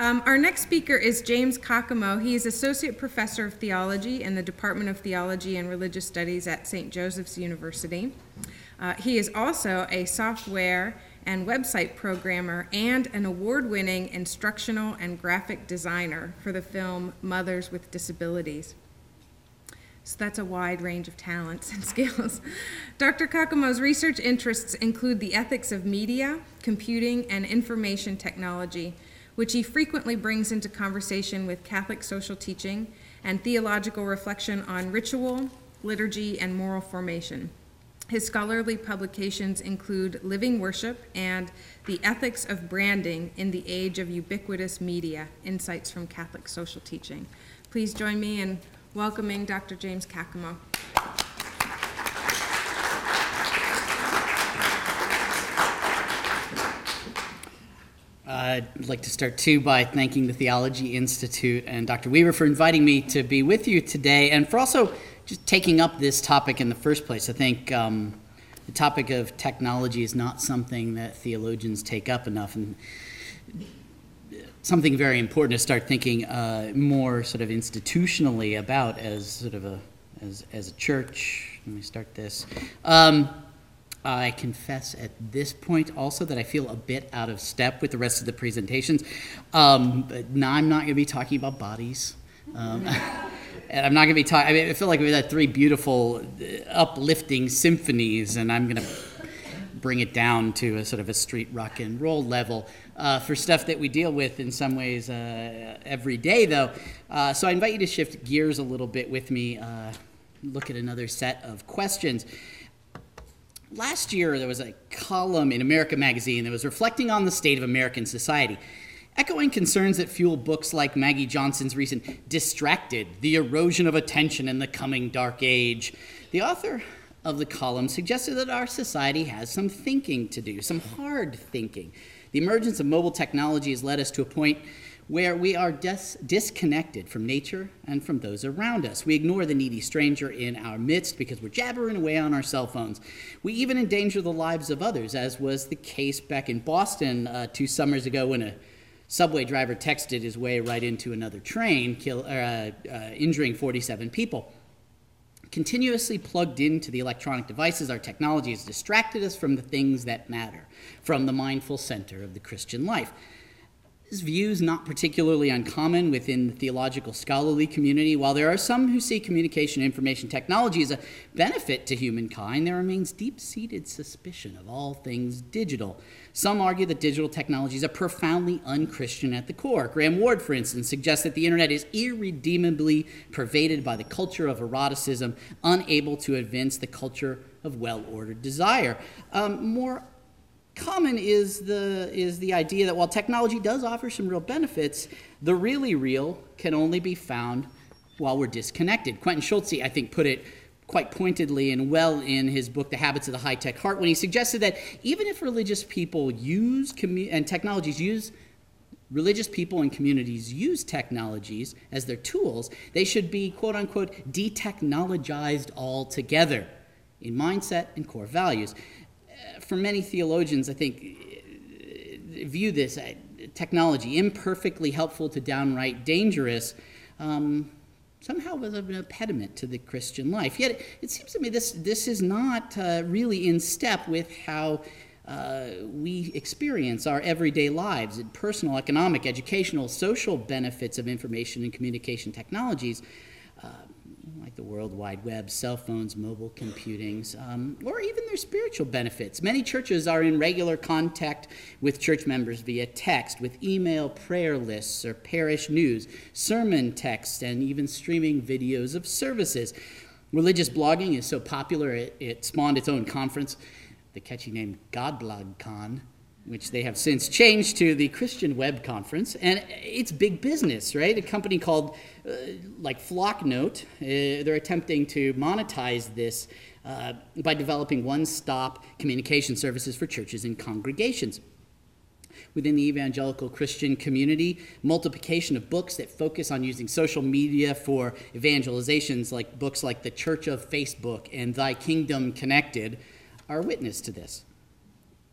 Um, our next speaker is James Caccamo. He is Associate Professor of Theology in the Department of Theology and Religious Studies at St. Joseph's University. Uh, he is also a software and website programmer and an award winning instructional and graphic designer for the film Mothers with Disabilities. So that's a wide range of talents and skills. Dr. Caccamo's research interests include the ethics of media, computing, and information technology which he frequently brings into conversation with Catholic social teaching and theological reflection on ritual, liturgy, and moral formation. His scholarly publications include Living Worship and The Ethics of Branding in the Age of Ubiquitous Media Insights from Catholic Social Teaching. Please join me in welcoming Dr. James Caccamo. I'd like to start too by thanking the Theology Institute and Dr. Weaver for inviting me to be with you today and for also just taking up this topic in the first place. I think um, the topic of technology is not something that theologians take up enough, and something very important to start thinking uh, more sort of institutionally about as sort of a as, as a church. Let me start this. Um, I confess at this point also that I feel a bit out of step with the rest of the presentations. Um, now I'm not going to be talking about bodies. Um, and I'm not going to be talking, I mean, I feel like we've had three beautiful, uh, uplifting symphonies, and I'm going to bring it down to a sort of a street rock and roll level uh, for stuff that we deal with in some ways uh, every day, though. Uh, so I invite you to shift gears a little bit with me, uh, look at another set of questions last year there was a column in America Magazine that was reflecting on the state of American society, echoing concerns that fuel books like Maggie Jackson's recent Distracted, The Erosion of Attention in the Coming Dark Age. The author of the column suggested that our society has some thinking to do, some hard thinking. The emergence of mobile technology has led us to a point where we are dis- disconnected from nature and from those around us. We ignore the needy stranger in our midst because we're jabbering away on our cell phones. We even endanger the lives of others, as was the case back in Boston uh, two summers ago when a subway driver texted his way right into another train, kill, uh, uh, injuring 47 people. Continuously plugged into the electronic devices, our technology has distracted us from the things that matter, from the mindful center of the Christian life. This view is not particularly uncommon within the theological scholarly community. While there are some who see communication information technology as a benefit to humankind, there remains deep seated suspicion of all things digital. Some argue that digital technologies are profoundly unchristian at the core. Graham Ward, for instance, suggests that the internet is irredeemably pervaded by the culture of eroticism, unable to evince the culture of well ordered desire. Um, more common is the, is the idea that while technology does offer some real benefits, the really real can only be found while we're disconnected. Quentin Schultze, I think, put it quite pointedly and well in his book, The Habits of the High Tech Heart, when he suggested that even if religious people use commu- and technologies use religious people and communities use technologies as their tools, they should be, quote unquote, detechnologized altogether in mindset and core values for many theologians, I think, view this uh, technology imperfectly helpful to downright dangerous. Um, somehow was an impediment to the Christian life. Yet it seems to me this, this is not uh, really in step with how uh, we experience our everyday lives, and personal, economic, educational, social benefits of information and communication technologies. Uh, like the World Wide Web, cell phones, mobile computings, um, or even their spiritual benefits. Many churches are in regular contact with church members via text, with email prayer lists or parish news, sermon text, and even streaming videos of services. Religious blogging is so popular, it, it spawned its own conference, the catchy name GodblogCon which they have since changed to the Christian Web Conference. And it's big business, right? A company called, uh, like Flocknote, uh, they're attempting to monetize this uh, by developing one stop communication services for churches and congregations. Within the evangelical Christian community, multiplication of books that focus on using social media for evangelizations, like books like The Church of Facebook and Thy Kingdom Connected, are witness to this.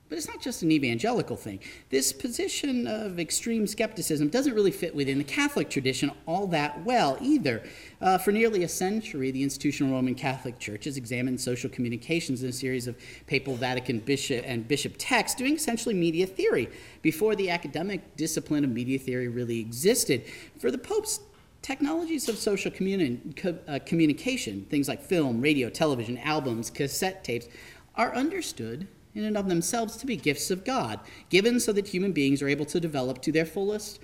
But it's not just an evangelical thing. This position of extreme skepticism doesn't really fit within the Catholic tradition all that well either. Uh, for nearly a century, the institutional Roman Catholic Church has examined social communications in a series of papal, Vatican bishop, and bishop texts, doing essentially media theory before the academic discipline of media theory really existed. For the popes, technologies of social communi- co- uh, communication, things like film, radio, television, albums, cassette tapes, are understood in and of themselves to be gifts of God, given so that human beings are able to develop to their fullest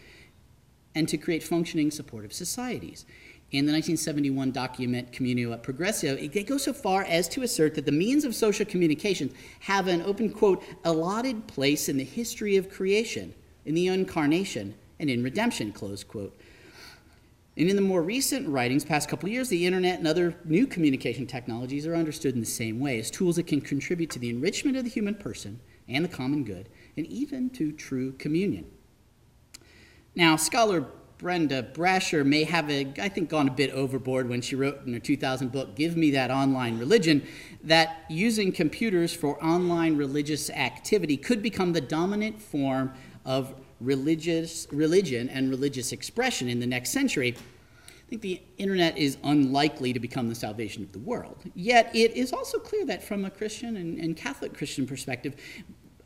and to create functioning supportive societies. In the 1971 document Communio et Progressio, it goes so far as to assert that the means of social communication have an open quote, allotted place in the history of creation, in the incarnation, and in redemption, close quote. And in the more recent writings, past couple years, the internet and other new communication technologies are understood in the same way as tools that can contribute to the enrichment of the human person and the common good, and even to true communion. Now, scholar Brenda Brasher may have, a, I think, gone a bit overboard when she wrote in her 2000 book, Give Me That Online Religion, that using computers for online religious activity could become the dominant form of religious religion and religious expression in the next century, I think the internet is unlikely to become the salvation of the world. Yet it is also clear that from a Christian and, and Catholic Christian perspective,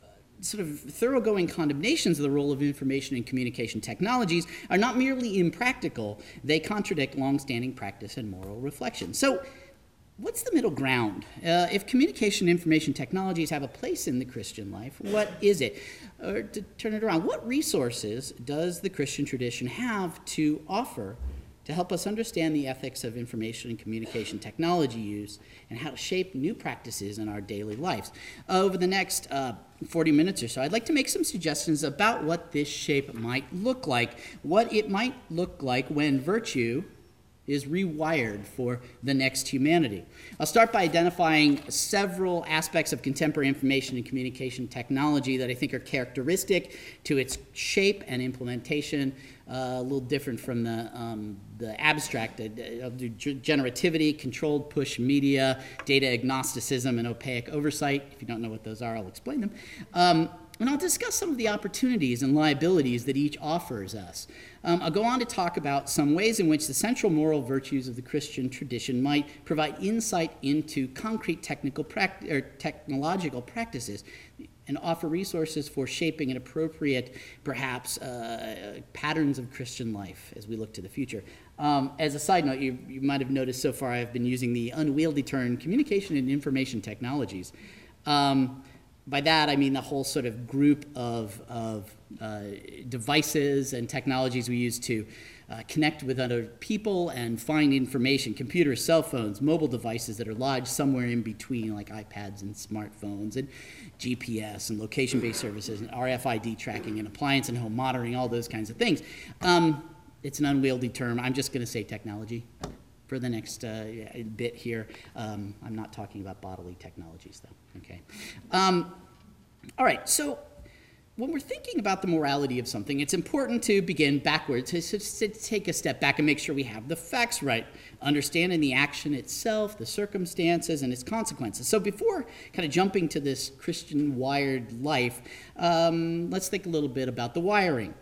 uh, sort of thoroughgoing condemnations of the role of information and communication technologies are not merely impractical, they contradict longstanding practice and moral reflection. So what's the middle ground? Uh, if communication and information technologies have a place in the Christian life, what is it? Or to turn it around, what resources does the Christian tradition have to offer to help us understand the ethics of information and communication technology use and how to shape new practices in our daily lives? over the next uh, 40 minutes or so, I'd like to make some suggestions about what this shape might look like, what it might look like when virtue is rewired for the next humanity. I'll start by identifying several aspects of contemporary information and communication technology that I think are characteristic to its shape and implementation, uh, a little different from the, um, the abstract. I'll do generativity, controlled push media, data agnosticism, and opaque oversight. If you don't know what those are, I'll explain them. Um, and I'll discuss some of the opportunities and liabilities that each offers us. Um, I'll go on to talk about some ways in which the central moral virtues of the Christian tradition might provide insight into concrete technical or technological practices and offer resources for shaping an appropriate, perhaps, uh, patterns of Christian life as we look to the future. Um, as a side note, you, you might have noticed so far I've been using the unwieldy term communication and information technologies. Um, by that, I mean the whole sort of group of, of uh, devices and technologies we use to uh, connect with other people and find information computers, cell phones, mobile devices that are lodged somewhere in between, like iPads and smartphones, and GPS and location based services, and RFID tracking, and appliance and home monitoring, all those kinds of things. Um, it's an unwieldy term. I'm just going to say technology for the next uh, bit here. Um, I'm not talking about bodily technologies, though. Okay. Um, all right. So when we're thinking about the morality of something, it's important to begin backwards, to, to, take a step back and make sure we have the facts right, understanding the action itself, the circumstances, and its consequences. So before kind of jumping to this Christian wired life, um, let's think a little bit about the wiring.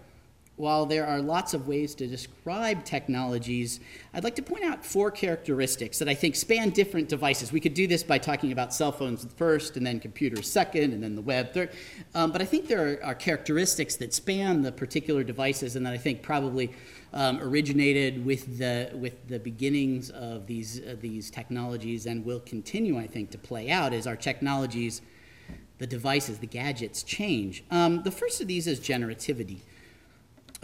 While there are lots of ways to describe technologies, I'd like to point out four characteristics that I think span different devices. We could do this by talking about cell phones first, and then computers second, and then the web third. Um, but I think there are, are, characteristics that span the particular devices, and that I think probably um, originated with the with the beginnings of these uh, these technologies, and will continue, I think, to play out as our technologies, the devices, the gadgets change. Um, the first of these is generativity.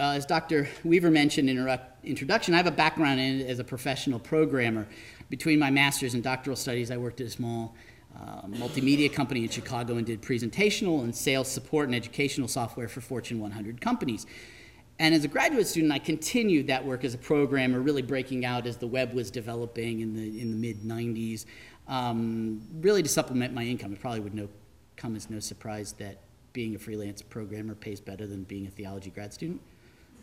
Uh, as Dr. Weaver mentioned in her introduction, I have a background in as a professional programmer. Between my master's and doctoral studies, I worked at a small uh, multimedia company in Chicago and did presentational and sales support and educational software for Fortune 100 companies. And as a graduate student, I continued that work as a programmer, really breaking out as the web was developing in the, in the mid 90s, um, really to supplement my income. It probably would no, come as no surprise that being a freelance programmer pays better than being a theology grad student.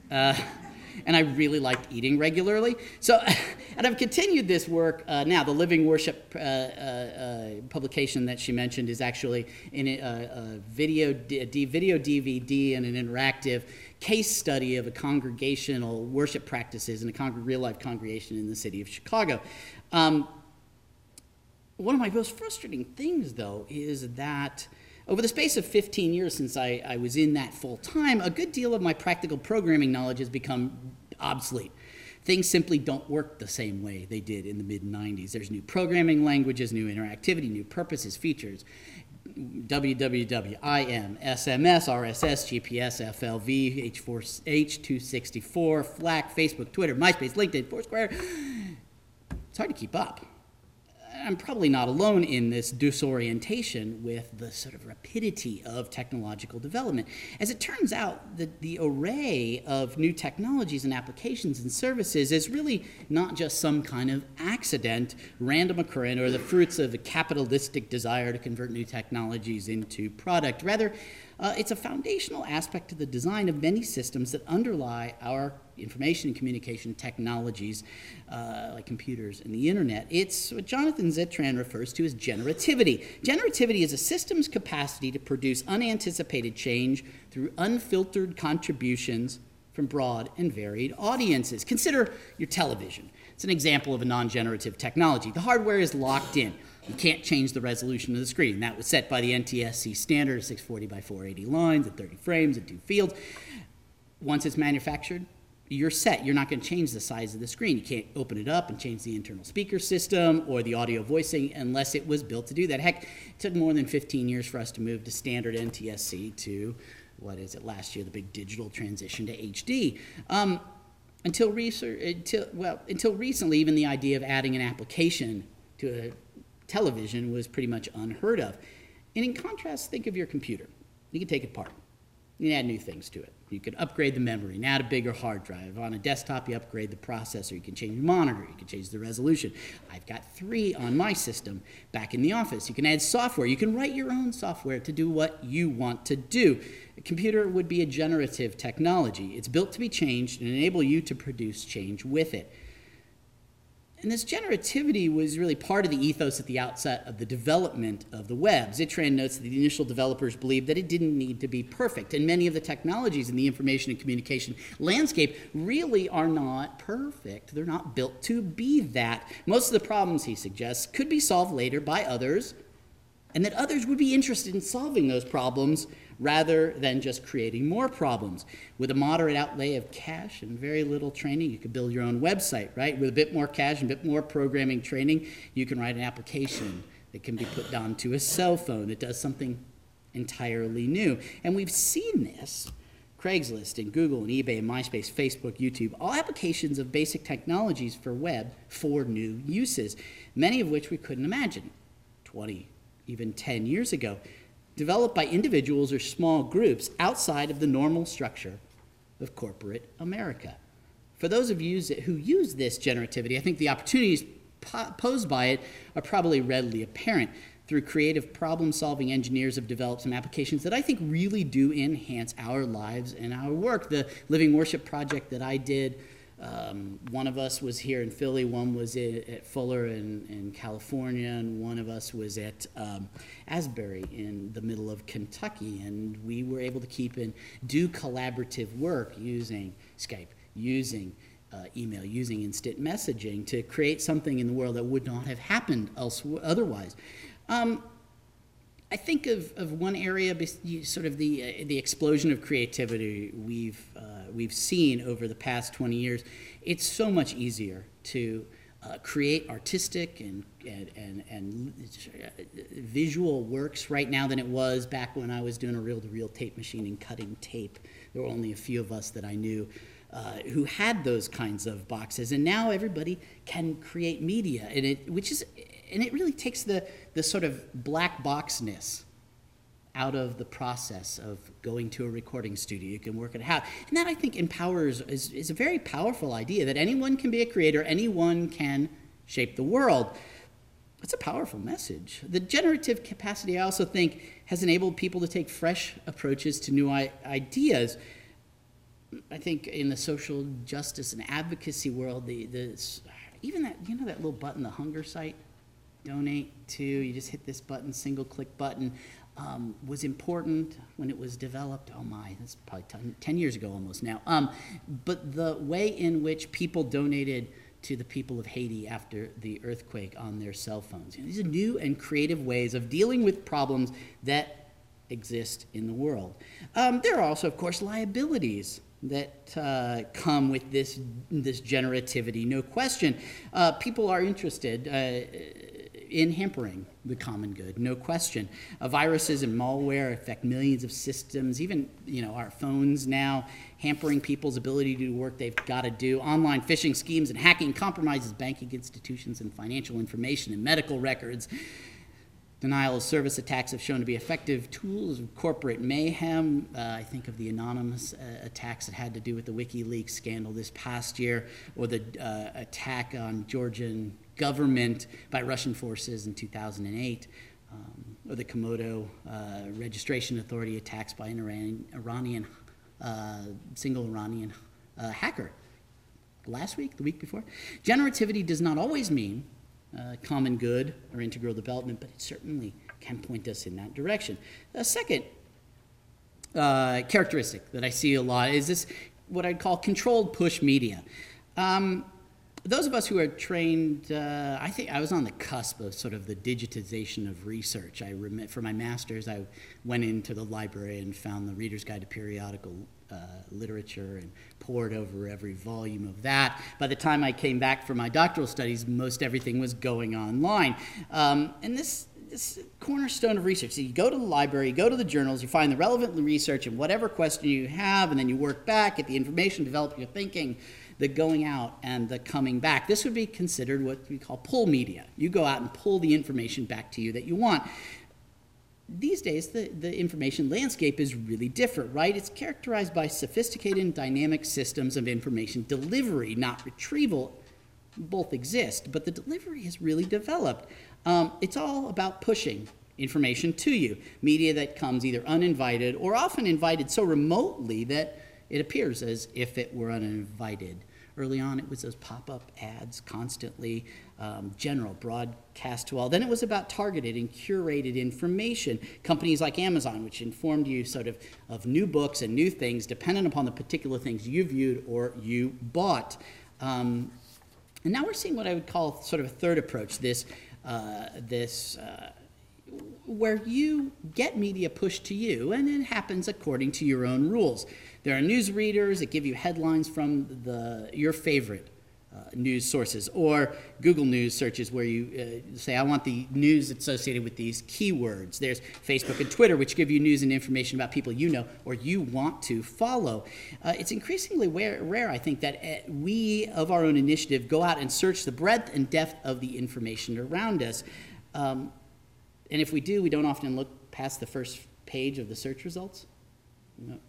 Uh, and I really liked eating regularly. So and I've continued this work uh, now. The Living Worship uh, uh, uh publication that she mentioned is actually in a, a video, D, video DVD and an interactive case study of a congregational worship practices in a con- real life congregation in the city of Chicago. Um, one of my most frustrating things, though, is that over the space of 15 years since I, I was in that full time, a good deal of my practical programming knowledge has become obsolete. Things simply don't work the same way they did in the mid 90s. There's new programming languages, new interactivity, new purposes, features. www, IM, SMS, RSS, GPS, FLV, H4, H264, FLAC, Facebook, Twitter, MySpace, LinkedIn, Foursquare. It's hard to keep up. I'm probably not alone in this disorientation with the sort of rapidity of technological development. As it turns out, the, the array of new technologies and applications and services is really not just some kind of accident, random occurrence, or the fruits of a capitalistic desire to convert new technologies into product. Rather, uh, it's a foundational aspect to the design of many systems that underlie our information and communication technologies, uh, like computers and the internet. It's what Jonathan Zittrain refers to as generativity. Generativity is a system's capacity to produce unanticipated change through unfiltered contributions from broad and varied audiences. Consider your television. It's an example of a non generative technology. The hardware is locked in. You can't change the resolution of the screen. That was set by the NTSC standard of 640 by 480 lines at 30 frames at two fields. Once it's manufactured, you're set. You're not going to change the size of the screen. You can't open it up and change the internal speaker system or the audio voicing unless it was built to do that. Heck, it took more than 15 years for us to move to standard NTSC to, what is it, last year, the big digital transition to HD. Um, until, research, until, well, until recently, even the idea of adding an application to a television was pretty much unheard of. And in contrast, think of your computer. You can take it apart. You can add new things to it. You can upgrade the memory and add a bigger hard drive. On a desktop, you upgrade the processor. You can change the monitor. You can change the resolution. I've got three on my system back in the office. You can add software. You can write your own software to do what you want to do. A computer would be a generative technology. It's built to be changed and enable you to produce change with it. And this generativity was really part of the ethos at the outset of the development of the web. Zittrain notes that the initial developers believed that it didn't need to be perfect, and many of the technologies in the information and communication landscape really are not perfect. They're not built to be that. Most of the problems, he suggests, could be solved later by others, and that others would be interested in solving those problems rather than just creating more problems. With a moderate outlay of cash and very little training, you could build your own website, right? With a bit more cash and a bit more programming training, you can write an application that can be put onto a cell phone that does something entirely new. And we've seen this. Craigslist and Google and eBay and MySpace, Facebook, YouTube, all applications of basic technologies for web for new uses, many of which we couldn't imagine 20, even 10 years ago developed by individuals or small groups outside of the normal structure of corporate America. For those of you who use this generativity, I think the opportunities posed by it are probably readily apparent. Through creative problem solving, engineers have developed some applications that I think really do enhance our lives and our work. The Living Worship project that I did um, one of us was here in Philly, one was at Fuller in, in California, and one of us was at um, Asbury in the middle of Kentucky. And we were able to keep and do collaborative work using Skype, using uh, email, using instant messaging to create something in the world that would not have happened else, otherwise. Um, I think of, of one area, sort of the, uh, the explosion of creativity we've, uh, we've seen over the past 20 years. It's so much easier to uh, create artistic and, and, and, and, uh, visual works right now than it was back when I was doing a reel to reel tape machine and cutting tape. There were only a few of us that I knew uh, who had those kinds of boxes, and now everybody can create media, and it, which is and it really takes the, the sort of black boxness out of the process of going to a recording studio. You can work it out. And that I think empowers is, is a very powerful idea that anyone can be a creator, anyone can shape the world. That's a powerful message. The generative capacity, I also think, has enabled people to take fresh approaches to new ideas. I think in the social justice and advocacy world, the, the even that, you know, that little button, the hunger site, donate to, you just hit this button, single click button, um, was important when it was developed. Oh my, that's probably 10, 10 years ago almost now. Um, but the way in which people donated to the people of Haiti after the earthquake on their cell phones. You know, these are new and creative ways of dealing with problems that exist in the world. Um, there are also, of course, liabilities that uh, come with this, this generativity, no question. Uh, people are interested uh, in hampering the common good, no question. Uh, viruses and malware affect millions of systems, even you know our phones now, hampering people's ability to do work they've got to do. Online phishing schemes and hacking compromises banking institutions and financial information and medical records. Denial of service attacks have shown to be effective tools of corporate mayhem. Uh, I think of the anonymous uh, attacks that had to do with the WikiLeaks scandal this past year, or the uh, attack on Georgian government by Russian forces in 2008, um, or the Comodo uh, Registration Authority attacks by an Iran- Iranian, uh, single Iranian uh, hacker last week, the week before. Generativity does not always mean uh, common good or integral development, but it certainly can point us in that direction. A second uh, characteristic that I see a lot is this what I'd call controlled push media. Um, those of us who are trained, uh, I think I was on the cusp of sort of the digitization of research. I rem- for my master's, I went into the library and found the Reader's Guide to Periodical uh, Literature and pored over every volume of that. By the time I came back for my doctoral studies, most everything was going online. Um, and this this cornerstone of research. So you go to the library, you go to the journals, you find the relevant research and whatever question you have, and then you work back, get the information, develop your thinking the going out and the coming back. This would be considered what we call pull media. You go out and pull the information back to you that you want. These days, the, the information landscape is really different, right? It's characterized by sophisticated and dynamic systems of information delivery, not retrieval. Both exist, but the delivery has really developed. Um, it's all about pushing information to you. Media that comes either uninvited or often invited so remotely that it appears as if it were uninvited. Early on, it was those pop up ads constantly, um, general, broadcast to all. Then it was about targeted and curated information. Companies like Amazon, which informed you sort of of new books and new things dependent upon the particular things you viewed or you bought. Um, and now we're seeing what I would call sort of a third approach this, uh, this uh, where you get media pushed to you, and it happens according to your own rules. There are news readers that give you headlines from the, your favorite uh, news sources, or Google News searches where you uh, say, I want the news associated with these keywords. There's Facebook and Twitter, which give you news and information about people you know or you want to follow. Uh, it's increasingly rare, rare, I think, that uh, we, of our own initiative, go out and search the breadth and depth of the information around us. Um, and if we do, we don't often look past the first page of the search results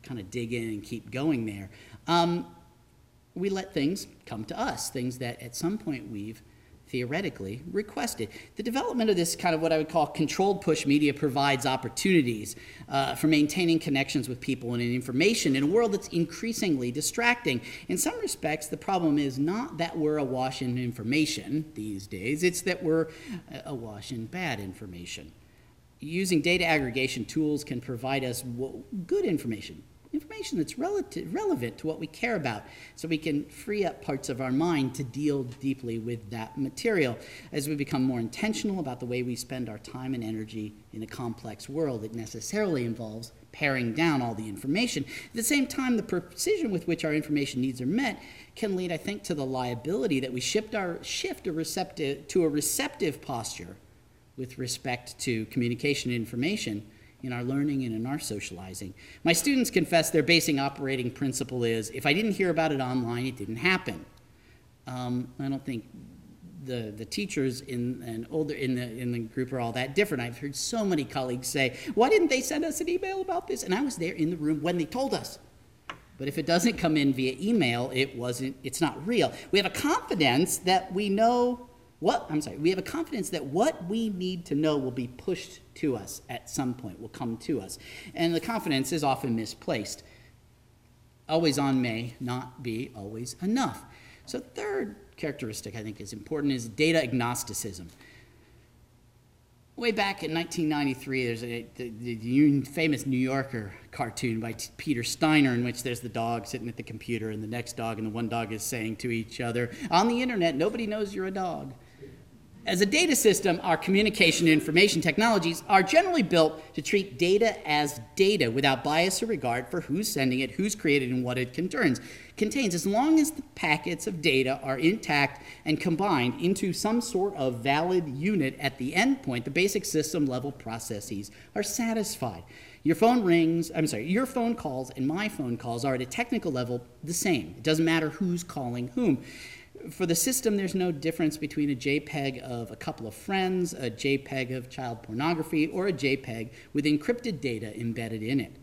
kind of dig in and keep going there. Um, we let things come to us, things that at some point we've theoretically requested. The development of this kind of what I would call controlled push media provides opportunities uh, for maintaining connections with people and information in a world that's increasingly distracting. In some respects, the problem is not that we're awash in information these days, it's that we're awash in bad information using data aggregation tools can provide us good information, information that's relative, relevant to what we care about, so we can free up parts of our mind to deal deeply with that material. As we become more intentional about the way we spend our time and energy in a complex world, it necessarily involves paring down all the information. At the same time, the precision with which our information needs are met can lead, I think, to the liability that we shift our shift a receptive to a receptive posture with respect to communication information in our learning and in our socializing. My students confess their basic operating principle is if I didn't hear about it online, it didn't happen. Um, I don't think the, the teachers in and older in the in the group are all that different. I've heard so many colleagues say, "Why didn't they send us an email about this?" And I was there in the room when they told us. But if it doesn't come in via email, it wasn't. It's not real. We have a confidence that we know what, I'm sorry, we have a confidence that what we need to know will be pushed to us at some point, will come to us. And the confidence is often misplaced. Always on may not be always enough. So, third characteristic I think is important is data agnosticism. Way back in 1993, there's a, the, the famous New Yorker cartoon by T- Peter Steiner in which there's the dog sitting at the computer and the next dog, and the one dog is saying to each other, On the internet, nobody knows you're a dog. As a data system, our communication and information technologies are generally built to treat data as data without bias or regard for who's sending it, who's created, and what it contains. Contains, as long as the packets of data are intact and combined into some sort of valid unit at the endpoint, the basic system level processes are satisfied. Your phone rings, I'm sorry, your phone calls and my phone calls are at a technical level the same. It doesn't matter who's calling whom for the system, there's no difference between a JPEG of a couple of friends, a JPEG of child pornography, or a JPEG with encrypted data embedded in it.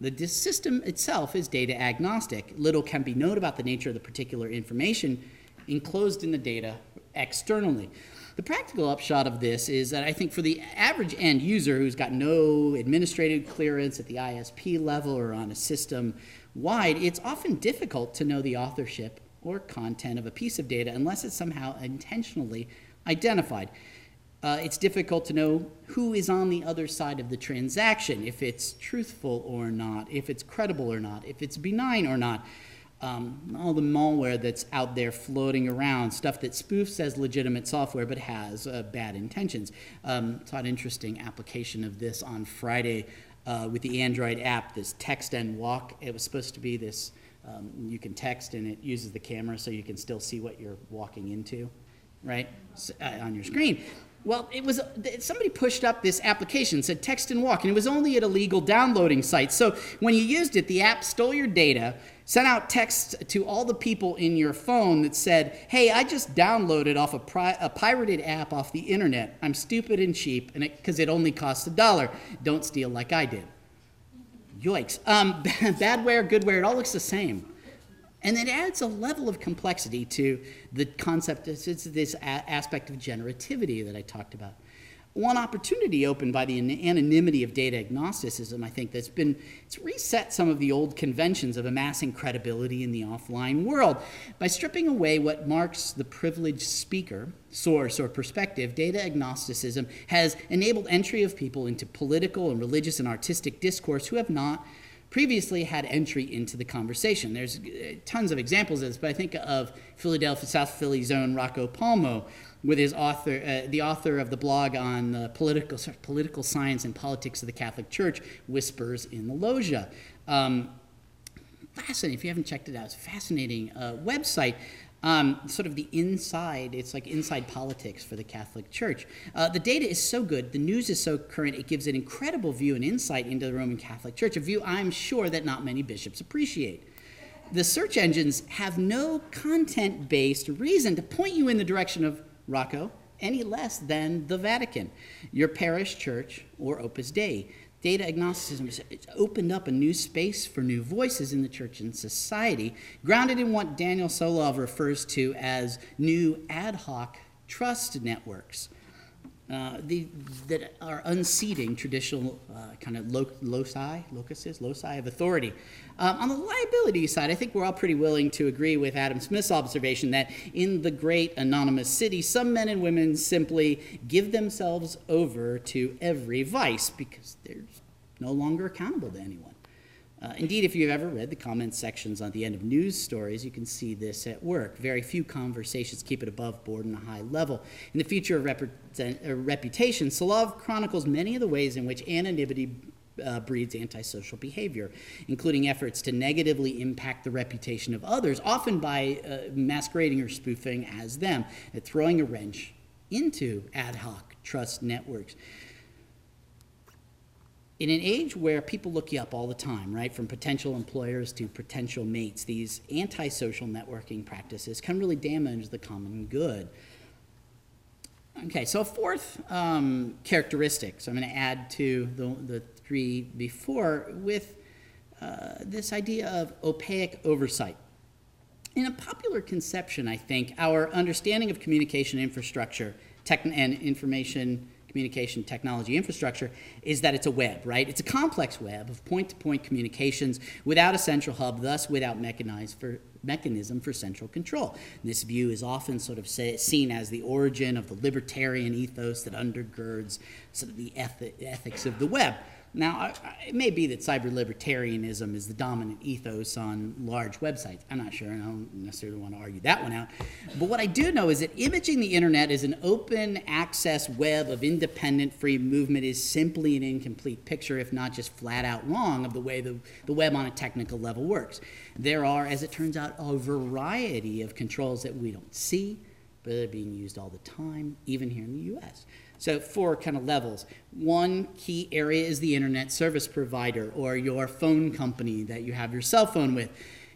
The system itself is data agnostic. Little can be known about the nature of the particular information enclosed in the data externally. The practical upshot of this is that I think for the average end user who's got no administrative clearance at the ISP level or on a system wide, it's often difficult to know the authorship or content of a piece of data unless it's somehow intentionally identified. Uh, it's difficult to know who is on the other side of the transaction, if it's truthful or not, if it's credible or not, if it's benign or not. Um, all the malware that's out there floating around, stuff that spoofs as legitimate software but has uh, bad intentions. Um, saw an interesting application of this on Friday uh, with the Android app, this text and walk. It was supposed to be this um, you can text and it uses the camera so you can still see what you're walking into, right, so, uh, on your screen. Well, it was somebody pushed up this application said text and walk, and it was only at a legal downloading site. So when you used it, the app stole your data, sent out texts to all the people in your phone that said, "Hey, I just downloaded off a, pri- a pirated app off the internet. I'm stupid and cheap, and because it, it only costs a dollar. Don't steal like I did." Yikes. Um, badware, goodware, it all looks the same. And it adds a level of complexity to the concept, it's this aspect of generativity that I talked about one opportunity opened by the anonymity of data agnosticism, I think, that's been it's reset some of the old conventions of amassing credibility in the offline world. By stripping away what marks the privileged speaker, source, or perspective, data agnosticism has enabled entry of people into political and religious and artistic discourse who have not previously had entry into the conversation. There's uh, tons of examples of this, but I think of Philadelphia, South Philly zone Rocco Palmo, with his author, uh, the author of the blog on the political, political science and politics of the Catholic Church, Whispers in the Loggia. Um, fascinating. If you haven't checked it out, it's a fascinating uh, website. Um, sort of the inside, it's like inside politics for the Catholic Church. Uh, the data is so good, the news is so current, it gives an incredible view and insight into the Roman Catholic Church, a view I'm sure that not many bishops appreciate. The search engines have no content based reason to point you in the direction of Rocco any less than the Vatican, your parish church, or Opus Dei. Data agnosticism has opened up a new space for new voices in the church and society, grounded in what Daniel Solove refers to as new ad hoc trust networks. Uh, the, that are unseating traditional uh, kind of lo- loci, locuses, loci of authority. Um, on the liability side, I think we're all pretty willing to agree with Adam Smith's observation that in the great anonymous city, some men and women simply give themselves over to every vice because they're no longer accountable to anyone. Uh, indeed, if you've ever read the comment sections on the end of news stories, you can see this at work. Very few conversations keep it above board and a high level. In the future of uh, reputation, Solove chronicles many of the ways in which anonymity uh, breeds antisocial behavior, including efforts to negatively impact the reputation of others, often by uh, masquerading or spoofing as them, and throwing a wrench into ad hoc trust networks in an age where people look you up all the time, right, from potential employers to potential mates, these antisocial networking practices can really damage the common good. Okay, so fourth um, characteristic, so I'm going to add to the, the three before with uh, this idea of opaque oversight. In a popular conception, I think, our understanding of communication infrastructure tech- and information communication technology infrastructure is that it's a web, right? It's a complex web of point to point communications without a central hub, thus without mechanisms for, mechanism for central control. This view is often sort of say, seen as the origin of the libertarian ethos that undergirds sort of the ethics of the web. Now, it may be that cyber libertarianism is the dominant ethos on large websites. I'm not sure, and I don't necessarily want to argue that one out. But what I do know is that imaging the internet as an open access web of independent free movement is simply an incomplete picture, if not just flat out wrong, of the way the, the web on a technical level works. There are, as it turns out, a variety of controls that we don't see, but they're being used all the time, even here in the US. So, four kind of levels. One key area is the internet service provider or your phone company that you have your cell phone with.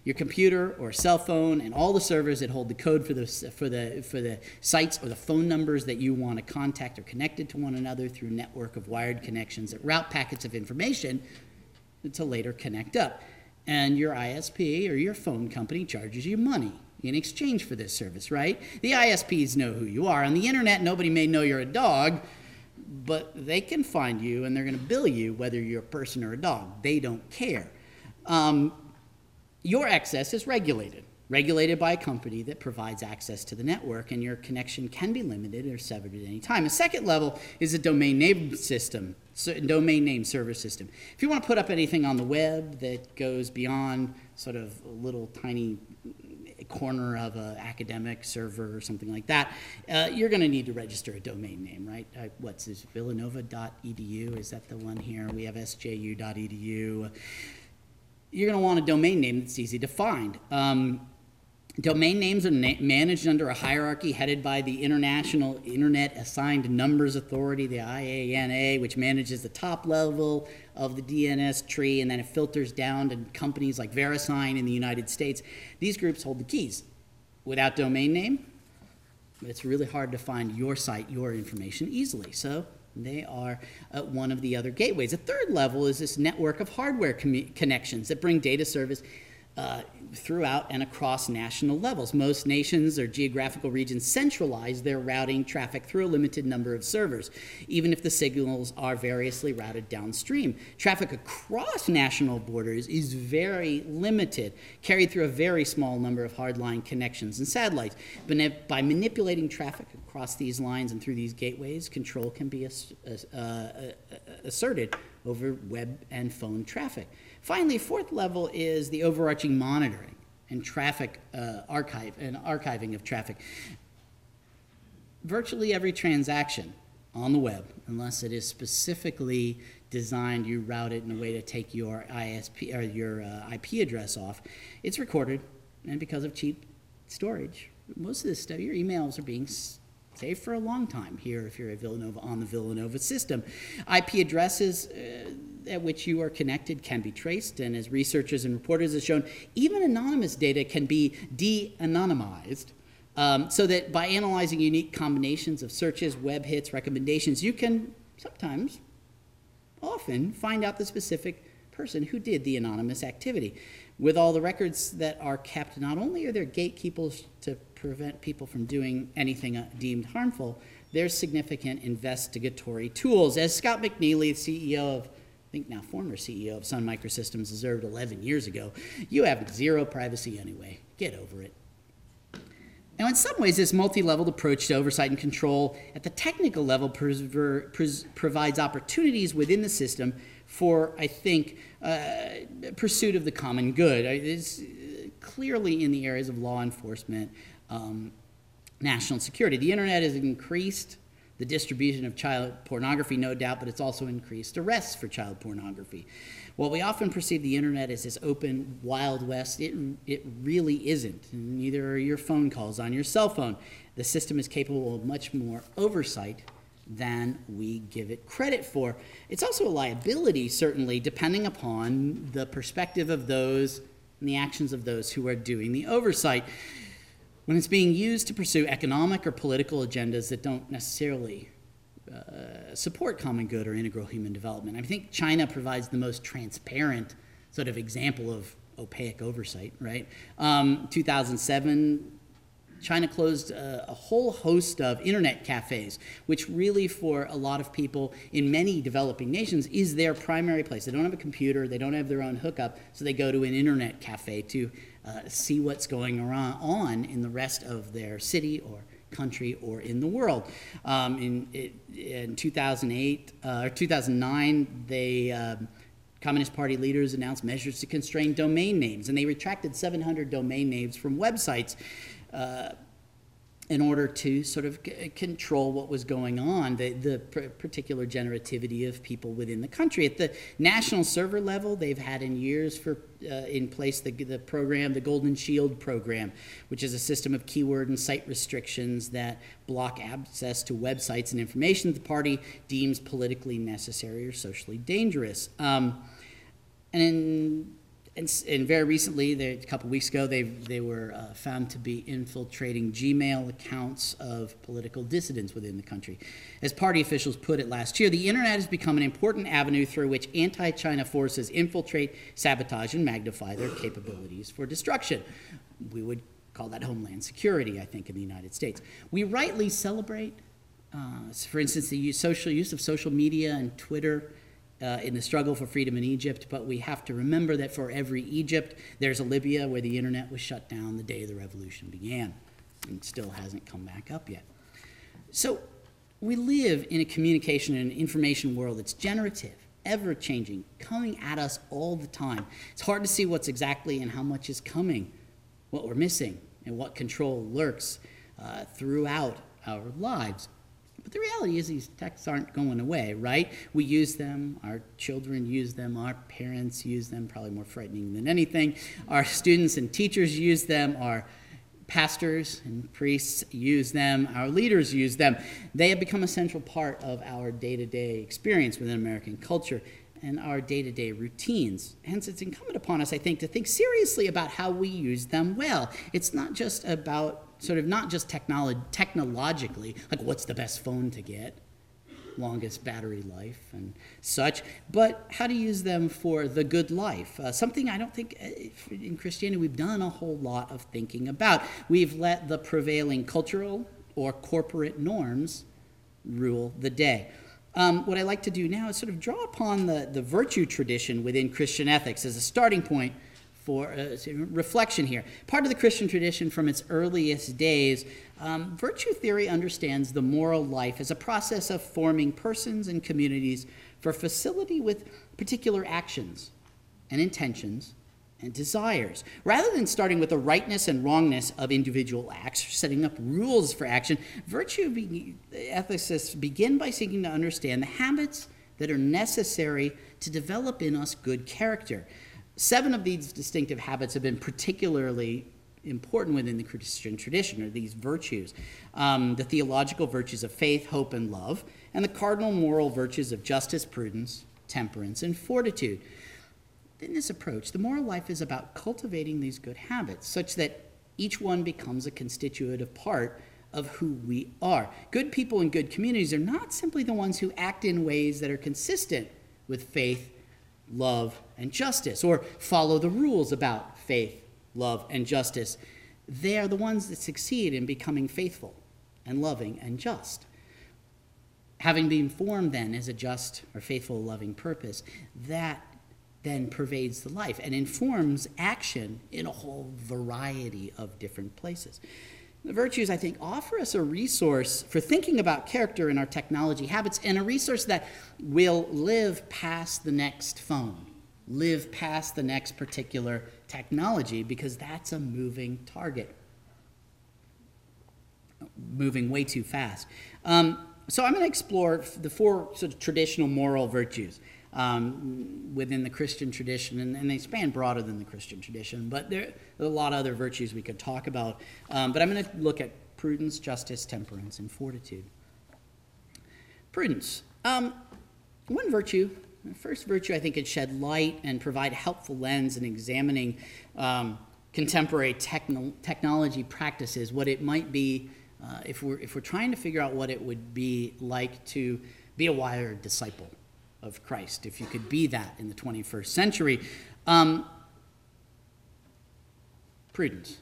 Your computer or cell phone and all the servers that hold the code for the, for, the, for the sites or the phone numbers that you want to contact are connected to one another through network of wired connections that route packets of information to later connect up. And your ISP or your phone company charges you money in exchange for this service, right? The ISPs know who you are. On the internet, nobody may know you're a dog, but they can find you and they're going to bill you whether you're a person or a dog. They don't care. Um, your access is regulated, regulated by a company that provides access to the network, and your connection can be limited or severed at any time. A second level is a domain name system, so domain name server system. If you want to put up anything on the web that goes beyond sort of a little tiny corner of an academic server or something like that, uh, you're going to need to register a domain name, right? Uh, what's this, villanova.edu? Is that the one here? We have sju.edu. You're going to want a domain name that's easy to find. Um, Domain names are na- managed under a hierarchy headed by the International Internet Assigned Numbers Authority, the IANA, which manages the top level of the DNS tree, and then it filters down to companies like VeriSign in the United States. These groups hold the keys. Without domain name, it's really hard to find your site, your information easily. So they are uh, one of the other gateways. A third level is this network of hardware connections that bring data service uh, throughout and across national levels. Most nations or geographical regions centralize their routing traffic through a limited number of servers, even if the signals are variously routed downstream. Traffic across national borders is very limited, carried through a very small number of hardline connections and satellites. But by manipulating traffic across these lines and through these gateways, control can be uh, asserted over web and phone traffic. Finally, fourth level is the overarching monitoring and traffic uh, archive and archiving of traffic. Virtually every transaction on the web, unless it is specifically designed, you route it in a way to take your ISP or your uh, IP address off. It's recorded, and because of cheap storage, most of this stuff, your emails are being saved for a long time here if you're a Villanova on the Villanova system. IP addresses. Uh, at which you are connected can be traced, and as researchers and reporters have shown, even anonymous data can be de anonymized. Um, so that by analyzing unique combinations of searches, web hits, recommendations, you can sometimes, often, find out the specific person who did the anonymous activity. With all the records that are kept, not only are there gatekeepers to prevent people from doing anything deemed harmful, there's significant investigatory tools. As Scott McNealy, CEO of I think now former CEO of Sun Microsystems, observed 11 years ago, you have zero privacy anyway. Get over it. Now, in some ways, this multi leveled approach to oversight and control at the technical level pres- provides opportunities within the system for, I think, uh, pursuit of the common good. It's clearly in the areas of law enforcement, um, national security. The internet has increased the distribution of child pornography, no doubt, but it's also increased arrests for child pornography. While we often perceive the internet as this open, wild west, it, it really isn't. Neither are your phone calls on your cell phone. The system is capable of much more oversight than we give it credit for. It's also a liability, certainly, depending upon the perspective of those and the actions of those who are doing the oversight when it's being used to pursue economic or political agendas that don't necessarily uh, support common good or integral human development. I think China provides the most transparent sort of example of opaque oversight, right? Um, 2007, China closed a, a, whole host of internet cafes, which really, for a lot of people in many developing nations, is their primary place. They don't have a computer, they don't have their own hookup, so they go to an internet cafe to uh, see what's going on in the rest of their city or country or in the world. Um, in, in 2008 uh, or 2009, they um, Communist Party leaders announced measures to constrain domain names, and they retracted 700 domain names from websites. Uh, in order to sort of c- control what was going on, the, the pr- particular generativity of people within the country. At the national server level, they've had in years for uh, in place the, the program, the Golden Shield program, which is a system of keyword and site restrictions that block access to websites and information that the party deems politically necessary or socially dangerous. Um, and in and, and very recently, they, a couple weeks ago, they, they were uh, found to be infiltrating Gmail accounts of political dissidents within the country. As party officials put it last year, the internet has become an important avenue through which anti China forces infiltrate, sabotage, and magnify their capabilities for destruction. We would call that homeland security, I think, in the United States. We rightly celebrate, uh, for instance, the use, social use of social media and Twitter uh, in the struggle for freedom in Egypt, but we have to remember that for every Egypt, there's a Libya where the internet was shut down the day the revolution began and still hasn't come back up yet. So we live in a communication and information world that's generative, ever changing, coming at us all the time. It's hard to see what's exactly and how much is coming, what we're missing, and what control lurks uh, throughout our lives. But the reality is, these texts aren't going away, right? We use them, our children use them, our parents use them, probably more frightening than anything. Our students and teachers use them, our pastors and priests use them, our leaders use them. They have become a central part of our day to day experience within American culture and our day to day routines. Hence, it's incumbent upon us, I think, to think seriously about how we use them well. It's not just about sort of not just technolo- technologically, like what's the best phone to get, longest battery life and such, but how to use them for the good life. Uh, something I don't think uh, in Christianity we've done a whole lot of thinking about. We've let the prevailing cultural or corporate norms rule the day. Um, what I like to do now is sort of draw upon the, the virtue tradition within Christian ethics as a starting point for uh, reflection here. Part of the Christian tradition from its earliest days, um, virtue theory understands the moral life as a process of forming persons and communities for facility with particular actions and intentions and desires. Rather than starting with the rightness and wrongness of individual acts, setting up rules for action, virtue be- ethicists begin by seeking to understand the habits that are necessary to develop in us good character. Seven of these distinctive habits have been particularly important within the Christian tradition, or these virtues um, the theological virtues of faith, hope, and love, and the cardinal moral virtues of justice, prudence, temperance, and fortitude. In this approach, the moral life is about cultivating these good habits such that each one becomes a constitutive part of who we are. Good people in good communities are not simply the ones who act in ways that are consistent with faith, love, and justice, or follow the rules about faith, love, and justice. They are the ones that succeed in becoming faithful and loving and just. Having been formed then as a just or faithful, loving purpose, that then pervades the life and informs action in a whole variety of different places. The virtues, I think, offer us a resource for thinking about character in our technology habits and a resource that will live past the next phone, live past the next particular technology, because that's a moving target, moving way too fast. Um, so I'm going to explore the four sort of traditional moral virtues um, within the Christian tradition, and, and, they span broader than the Christian tradition, but there, are a lot of other virtues we could talk about. Um, but I'm going to look at prudence, justice, temperance, and fortitude. Prudence. Um, one virtue, the first virtue I think could shed light and provide a helpful lens in examining um, contemporary techno- technology practices, what it might be uh, if, we're, if we're trying to figure out what it would be like to be a wired disciple of Christ, if you could be that in the 21st century. Um, prudence.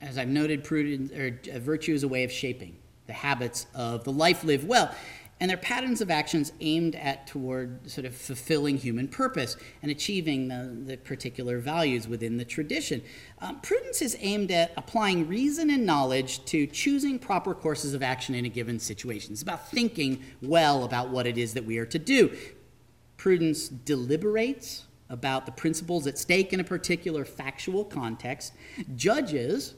As I've noted, prudence or uh, virtue is a way of shaping the habits of the life lived well. And they're patterns of actions aimed at toward sort of fulfilling human purpose and achieving the, the particular values within the tradition. Um, prudence is aimed at applying reason and knowledge to choosing proper courses of action in a given situation. It's about thinking well about what it is that we are to do. Prudence deliberates about the principles at stake in a particular factual context, judges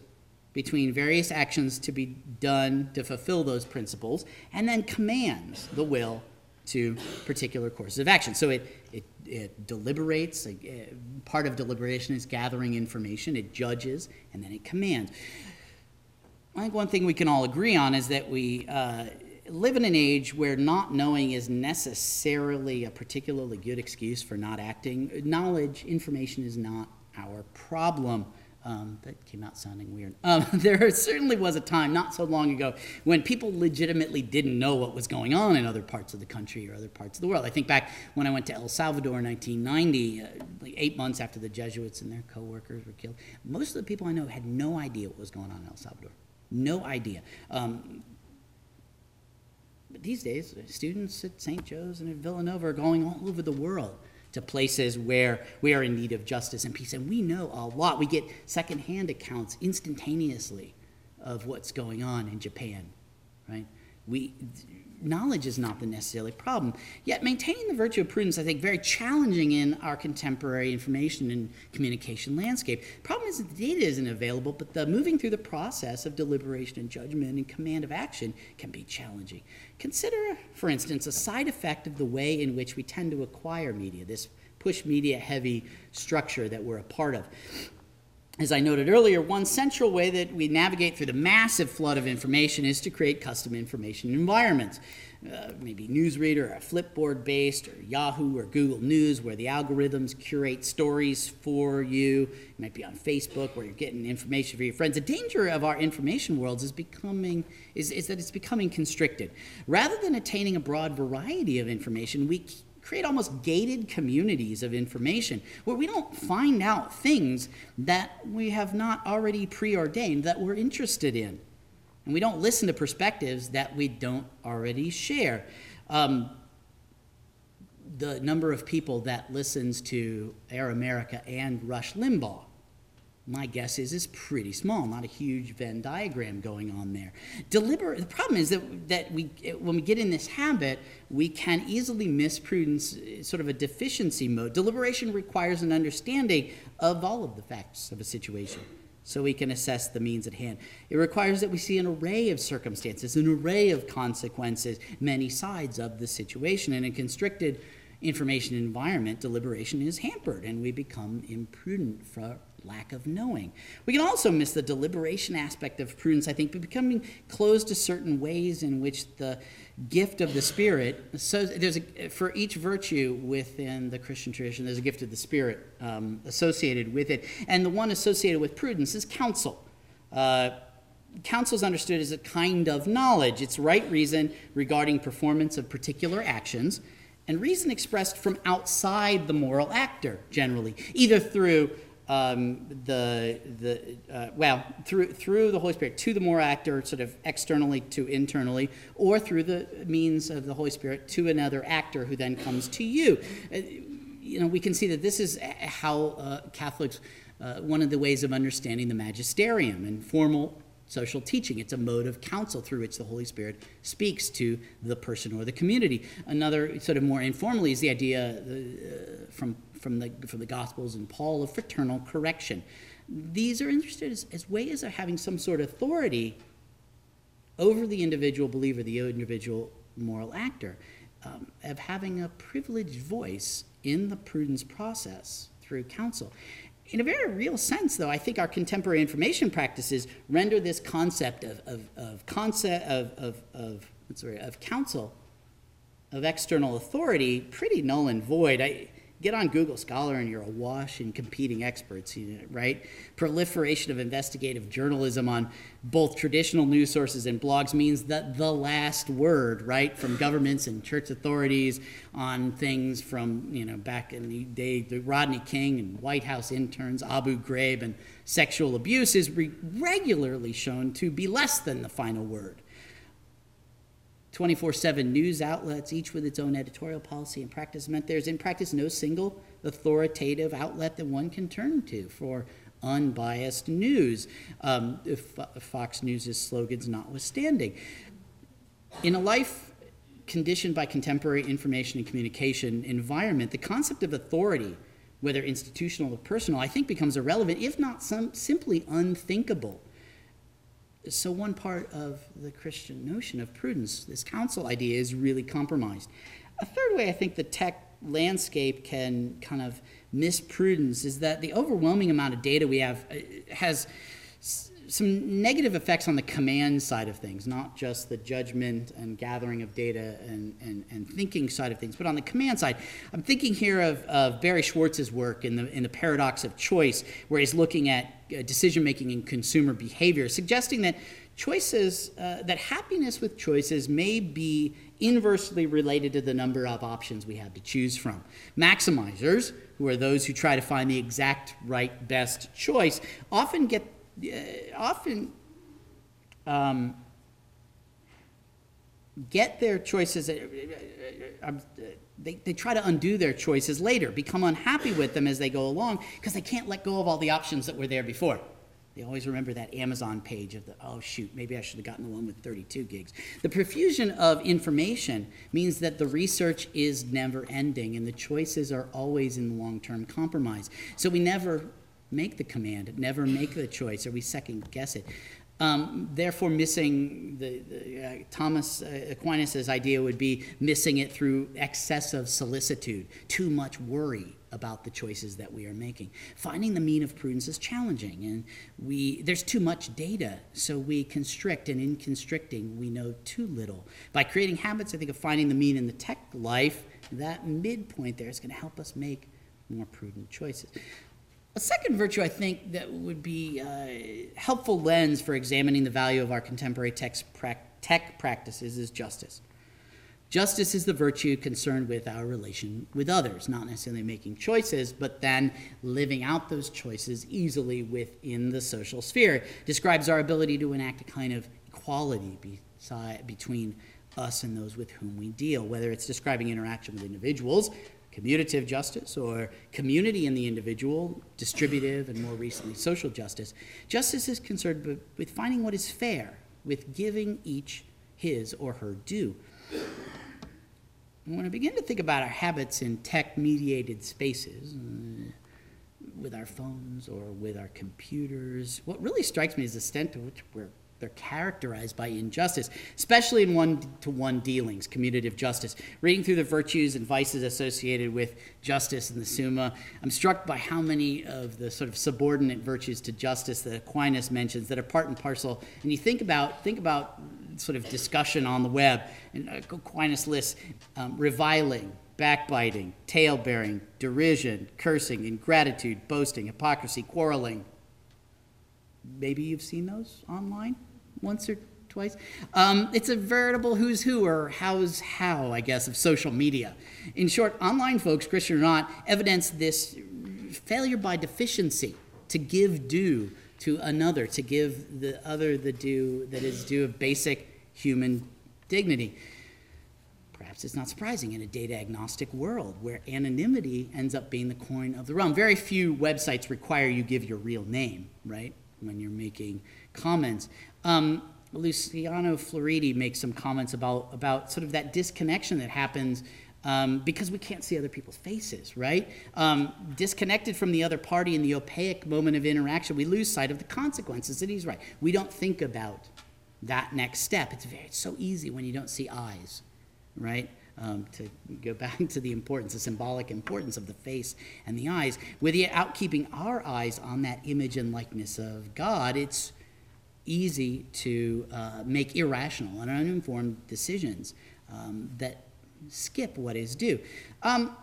between various actions to be done to fulfill those principles, and then commands the will to particular courses of action. So it, it, it deliberates, uh, part of deliberation is gathering information, it judges, and then it commands. I think one thing we can all agree on is that we uh, live in an age where not knowing is necessarily a particularly good excuse for not acting. Knowledge, information is not our problem. Um, that came out sounding weird. Um, there certainly was a time not so long ago when people legitimately didn't know what was going on in other parts of the country or other parts of the world. I think back when I went to El Salvador in 1990, uh, like eight months after the Jesuits and their co workers were killed, most of the people I know had no idea what was going on in El Salvador. No idea. Um, but these days, students at St. Joe's and at Villanova are going all over the world to places where we are in need of justice and peace. And we know a lot. We get secondhand accounts instantaneously of what's going on in Japan, right? We, knowledge is not the necessarily problem. Yet maintaining the virtue of prudence, I think, very challenging in our contemporary information and communication landscape. Problem is that the data isn't available, but the moving through the process of deliberation and judgment and command of action can be challenging. Consider, for instance, a side effect of the way in which we tend to acquire media, this push media heavy structure that we're a part of as I noted earlier, one central way that we navigate through the massive flood of information is to create custom information environments. Uh, maybe Newsreader or Flipboard based, or Yahoo or Google News, where the algorithms curate stories for you. It might be on Facebook, where you're getting information for your friends. The danger of our information worlds is becoming is, is that it's becoming constricted. Rather than attaining a broad variety of information, we create almost gated communities of information where we don't find out things that we have not already preordained that we're interested in. And we don't listen to perspectives that we don't already share. Um, the number of people that listens to Air America and Rush Limbaugh my guess is is pretty small, not a huge Venn diagram going on there. Deliberate. The problem is that that we when we get in this habit, we can easily miss prudence, sort of a deficiency mode. Deliberation requires an understanding of all of the facts of a situation. So we can assess the means at hand. It requires that we see an array of circumstances, an array of consequences, many sides of the situation. In a constricted information environment, deliberation is hampered and we become imprudent for lack of knowing. We can also miss the deliberation aspect of prudence, I think, by becoming closed to certain ways in which the gift of the Spirit, so there's a, for each virtue within the Christian tradition, there's a gift of the Spirit um, associated with it. And the one associated with prudence is counsel. Uh, counsel is understood as a kind of knowledge. It's right reason regarding performance of particular actions, and reason expressed from outside the moral actor, generally, either through um, the the uh, well through through the Holy Spirit to the more actor, sort of externally to internally, or through the means of the Holy Spirit to another actor who then comes to you. Uh, you know, we can see that this is how uh, Catholics. Uh, one of the ways of understanding the magisterium and formal social teaching. It's a mode of counsel through which the Holy Spirit speaks to the person or the community. Another, sort of more informally, is the idea uh, from from the, from the Gospels and Paul of fraternal correction. These are understood as, as ways of having some sort of authority over the individual believer, the individual moral actor, um, of having a privileged voice in the prudence process through counsel. In a very real sense, though, I think our contemporary information practices render this concept of, of, of concept of, of, of, sorry, of counsel, of external authority, pretty null and void. I, get on Google Scholar and you're awash in competing experts, right? Proliferation of investigative journalism on both traditional news sources and blogs means that the last word, right, from governments and church authorities on things from, you know, back in the day, the Rodney King and White House interns, Abu Ghraib, and sexual abuse is re- regularly shown to be less than the final word 24 7 news outlets, each with its own editorial policy and practice, meant there's in practice no single authoritative outlet that one can turn to for unbiased news, um, if, Fox News' slogans notwithstanding. In a life conditioned by contemporary information and communication environment, the concept of authority, whether institutional or personal, I think becomes irrelevant, if not some, simply unthinkable. So, one part of the Christian notion of prudence, this counsel idea, is really compromised. A third way I think the tech landscape can kind of miss prudence is that the overwhelming amount of data we have uh, has some negative effects on the command side of things, not just the judgment and gathering of data and, and, and thinking side of things, but on the command side. I'm thinking here of, of Barry Schwartz's work in the, in the Paradox of Choice, where he's looking at uh, decision making and consumer behavior, suggesting that choices, uh, that happiness with choices may be inversely related to the number of options we have to choose from. Maximizers, who are those who try to find the exact right best choice, often get often um, get their choices. Uh, uh, they, they try to undo their choices later, become unhappy with them as they go along because they can't let go of all the options that were there before. They always remember that Amazon page of the, oh shoot, maybe I should have gotten the one with 32 gigs. The profusion of information means that the research is never ending and the choices are always in long term compromise. So we never make the command, never make the choice, or we second guess it. Um, therefore, missing the, the uh, Thomas uh, Aquinas' idea would be missing it through excessive solicitude, too much worry about the choices that we are making. Finding the mean of prudence is challenging, and we there's too much data, so we constrict, and in constricting, we know too little. By creating habits, I think of finding the mean in the tech life, that midpoint there is going to help us make more prudent choices. A second virtue, I think, that would be a uh, helpful lens for examining the value of our contemporary tech, tech practices is justice. Justice is the virtue concerned with our relation with others, not necessarily making choices, but then living out those choices easily within the social sphere. It describes our ability to enact a kind of equality beside, between us and those with whom we deal, whether it's describing interaction with individuals commutative justice or community in the individual, distributive, and more recently social justice. Justice is concerned with finding what is fair, with giving each his or her due. When I begin to think about our habits in tech mediated spaces, with our phones or with our computers, what really strikes me is the extent to which we're they're characterized by injustice, especially in one to one dealings, commutative justice. Reading through the virtues and vices associated with justice in the Summa, I'm struck by how many of the sort of subordinate virtues to justice that Aquinas mentions that are part and parcel. And you think about, think about sort of discussion on the web, and Aquinas lists um, reviling, backbiting, tale bearing, derision, cursing, ingratitude, boasting, hypocrisy, quarreling. Maybe you've seen those online? once or twice. Um, it's a veritable who's who or how's how, I guess, of social media. In short, online folks, Christian or not, evidence this failure by deficiency to give due to another, to give the other the due that is due of basic human dignity. Perhaps it's not surprising in a data agnostic world where anonymity ends up being the coin of the realm. Very few websites require you give your real name, right, when you're making comments. Um, Luciano Floridi makes some comments about, about sort of that disconnection that happens um, because we can't see other people's faces, right? Um, disconnected from the other party in the opaque moment of interaction, we lose sight of the consequences. And he's right. We don't think about that next step. It's very it's so easy when you don't see eyes, right? Um, to go back to the importance, the symbolic importance of the face and the eyes. Without keeping our eyes on that image and likeness of God, it's easy to uh, make irrational and uninformed decisions um, that skip what is due. Um,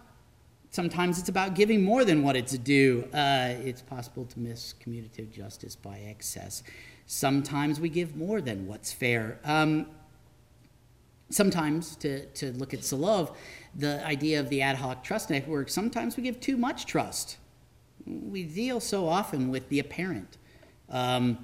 sometimes it's about giving more than what it's due. Uh, it's possible to miss commutative justice by excess. Sometimes we give more than what's fair. Um, sometimes, to, to look at Solove, the idea of the ad hoc trust network, sometimes we give too much trust. We deal so often with the apparent. Um,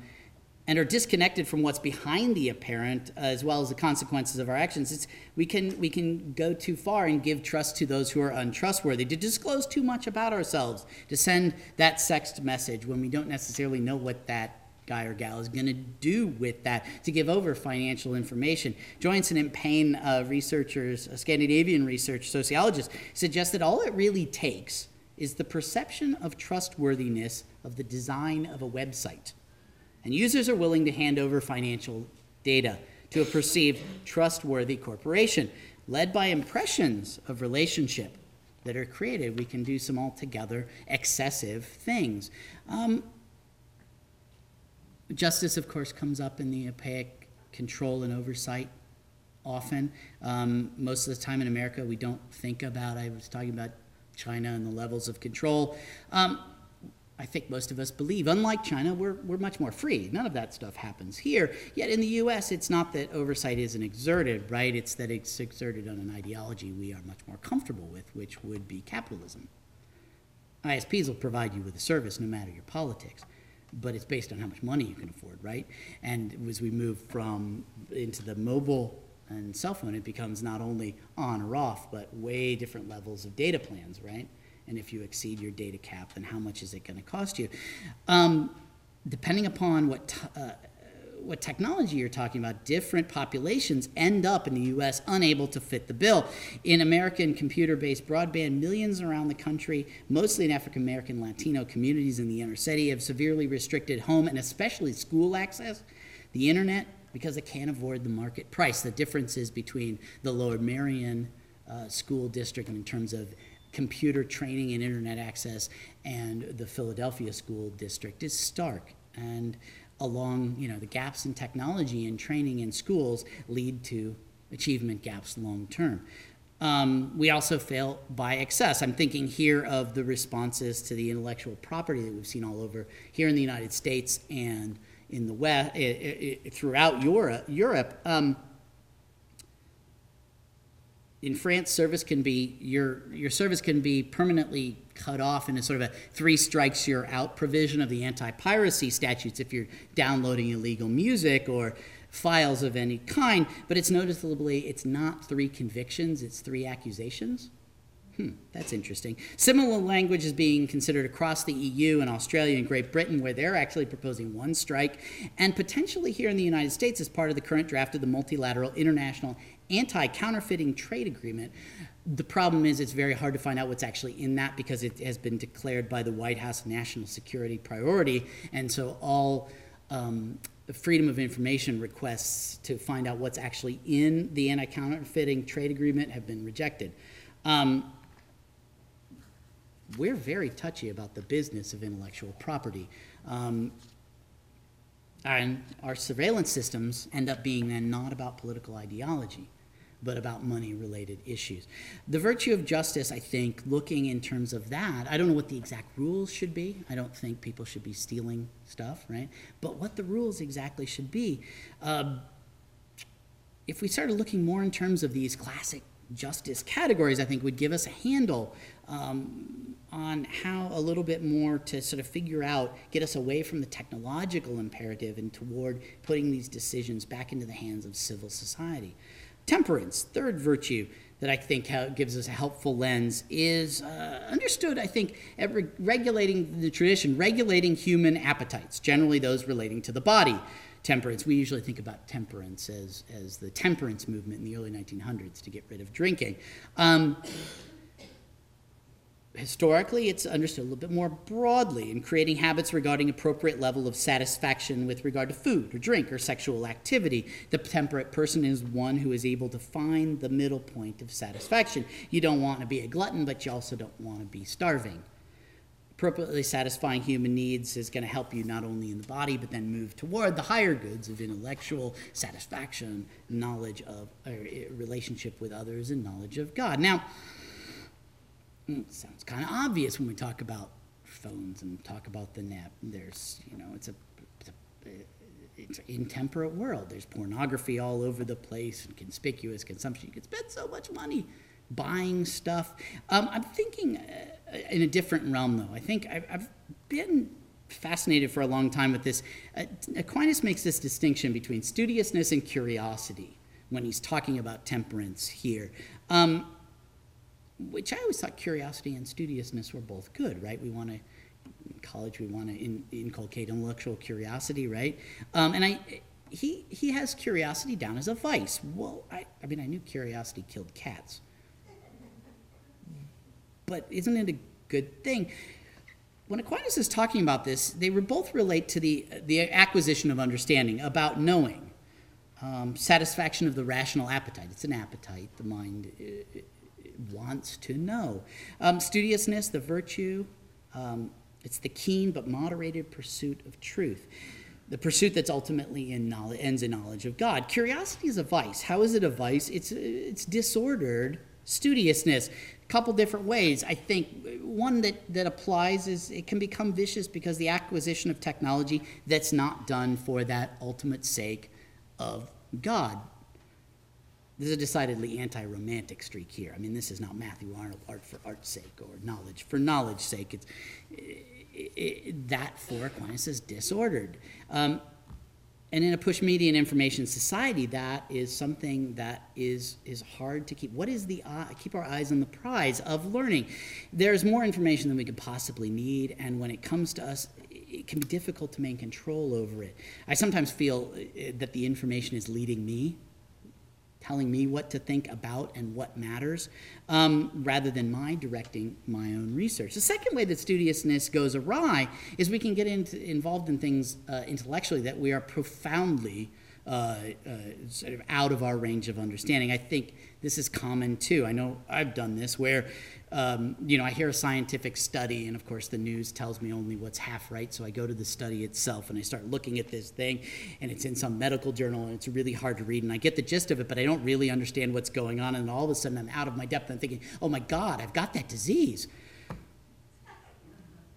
and are disconnected from what's behind the apparent uh, as well as the consequences of our actions it's, we can we can go too far and give trust to those who are untrustworthy to disclose too much about ourselves to send that sext message when we don't necessarily know what that guy or gal is going to do with that to give over financial information. Joinson and Paine uh, researchers, uh, Scandinavian research sociologists, suggest that all it really takes is the perception of trustworthiness of the design of a website. And users are willing to hand over financial data to a perceived trustworthy corporation. Led by impressions of relationship that are created, we can do some altogether excessive things. Um, Justice, of course, comes up in the opaque control and oversight often. Um, most of the time in America, we don't think about, I was talking about China and the levels of control. Um, I think most of us believe, unlike China, we're, we're much more free. None of that stuff happens here. Yet in the US, it's not that oversight isn't exerted, right? It's that it's exerted on an ideology we are much more comfortable with, which would be capitalism. ISPs will provide you with a service no matter your politics but it's based on how much money you can afford, right? And as we move from into the mobile and cell phone, it becomes not only on or off, but way different levels of data plans, right? And if you exceed your data cap, then how much is it going to cost you? Um, depending upon what uh, what technology you're talking about, different populations end up in the U.S. unable to fit the bill. In American computer-based broadband, millions around the country, mostly in African American Latino communities in the inner city, have severely restricted home and especially school access. The internet, because it can't avoid the market price. The differences between the Lower Merion uh, school district in terms of computer training and internet access and the Philadelphia school district is stark. And along, you know, the gaps in technology and training in schools lead to achievement gaps long term. Um, we also fail by excess. I'm thinking here of the responses to the intellectual property that we've seen all over here in the United States and in the West, throughout Europe. Europe um, in France, service can be your your service can be permanently cut off in a sort of a three strikes you're out provision of the anti-piracy statutes if you're downloading illegal music or files of any kind. But it's noticeably it's not three convictions; it's three accusations. Hmm, that's interesting. Similar language is being considered across the EU and Australia and Great Britain, where they're actually proposing one strike, and potentially here in the United States as part of the current draft of the multilateral international anti counterfeiting trade agreement. The problem is it's very hard to find out what's actually in that because it has been declared by the White House national security priority. And so all um, freedom of information requests to find out what's actually in the anti counterfeiting trade agreement have been rejected. Um, we're very touchy about the business of intellectual property. Um, and our surveillance systems end up being then not about political ideology but about money related issues. The virtue of justice, I think, looking in terms of that, I don't know what the exact rules should be. I don't think people should be stealing stuff, right? But what the rules exactly should be. Uh, if we started looking more in terms of these classic justice categories, I think would give us a handle um, on how a little bit more to sort of figure out, get us away from the technological imperative and toward putting these decisions back into the hands of civil society. Temperance, third virtue that I think gives us a helpful lens, is uh, understood, I think, at re- regulating the tradition, regulating human appetites, generally those relating to the body. Temperance, we usually think about temperance as, as the temperance movement in the early 1900s to get rid of drinking. Um, historically, it's understood a little bit more broadly in creating habits regarding appropriate level of satisfaction with regard to food or drink or sexual activity. The temperate person is one who is able to find the middle point of satisfaction. You don't want to be a glutton, but you also don't want to be starving. Appropriately satisfying human needs is going to help you not only in the body, but then move toward the higher goods of intellectual satisfaction, knowledge of, a eh, relationship with others, and knowledge of God. Now, Hmm, sounds kind of obvious when we talk about phones and talk about the net. There's, you know, it's a, it's, a, it's an intemperate world. There's pornography all over the place and conspicuous consumption. You can spend so much money buying stuff. Um, I'm thinking uh, in a different realm, though. I think I've, I've been fascinated for a long time with this. Uh, Aquinas makes this distinction between studiousness and curiosity when he's talking about temperance here. Um, which I always thought curiosity and studiousness were both good, right? We want to, in college, we want to in, inculcate intellectual curiosity, right? Um, and I, he, he has curiosity down as a vice. Well, I, I mean, I knew curiosity killed cats. But isn't it a good thing? When Aquinas is talking about this, they both relate to the, the acquisition of understanding, about knowing, um, satisfaction of the rational appetite. It's an appetite. The mind uh, wants to know. Um, studiousness, the virtue, um, it's the keen but moderated pursuit of truth. The pursuit that's ultimately in knowledge, ends in knowledge of God. Curiosity is a vice. How is it a vice? It's, it's disordered studiousness. A couple different ways. I think one that, that applies is it can become vicious because the acquisition of technology that's not done for that ultimate sake of God. There's a decidedly anti-romantic streak here. I mean, this is not Matthew Arnold art for art's sake or knowledge for knowledge sake. It's it, it, that for Aquinas is disordered. Um, and in a push media and information society, that is something that is is hard to keep. What is the uh, keep our eyes on the prize of learning? There's more information than we could possibly need, and when it comes to us, it can be difficult to maintain control over it. I sometimes feel uh, that the information is leading me telling me what to think about and what matters, um, rather than my directing my own research. The second way that studiousness goes awry is we can get into, involved in things uh, intellectually that we are profoundly uh, uh, sort of out of our range of understanding. I think this is common too. I know I've done this where, um, you know, I hear a scientific study, and of course the news tells me only what's half right. So I go to the study itself and I start looking at this thing, and it's in some medical journal, and it's really hard to read. And I get the gist of it, but I don't really understand what's going on. And all of a sudden I'm out of my depth. and thinking, oh my God, I've got that disease.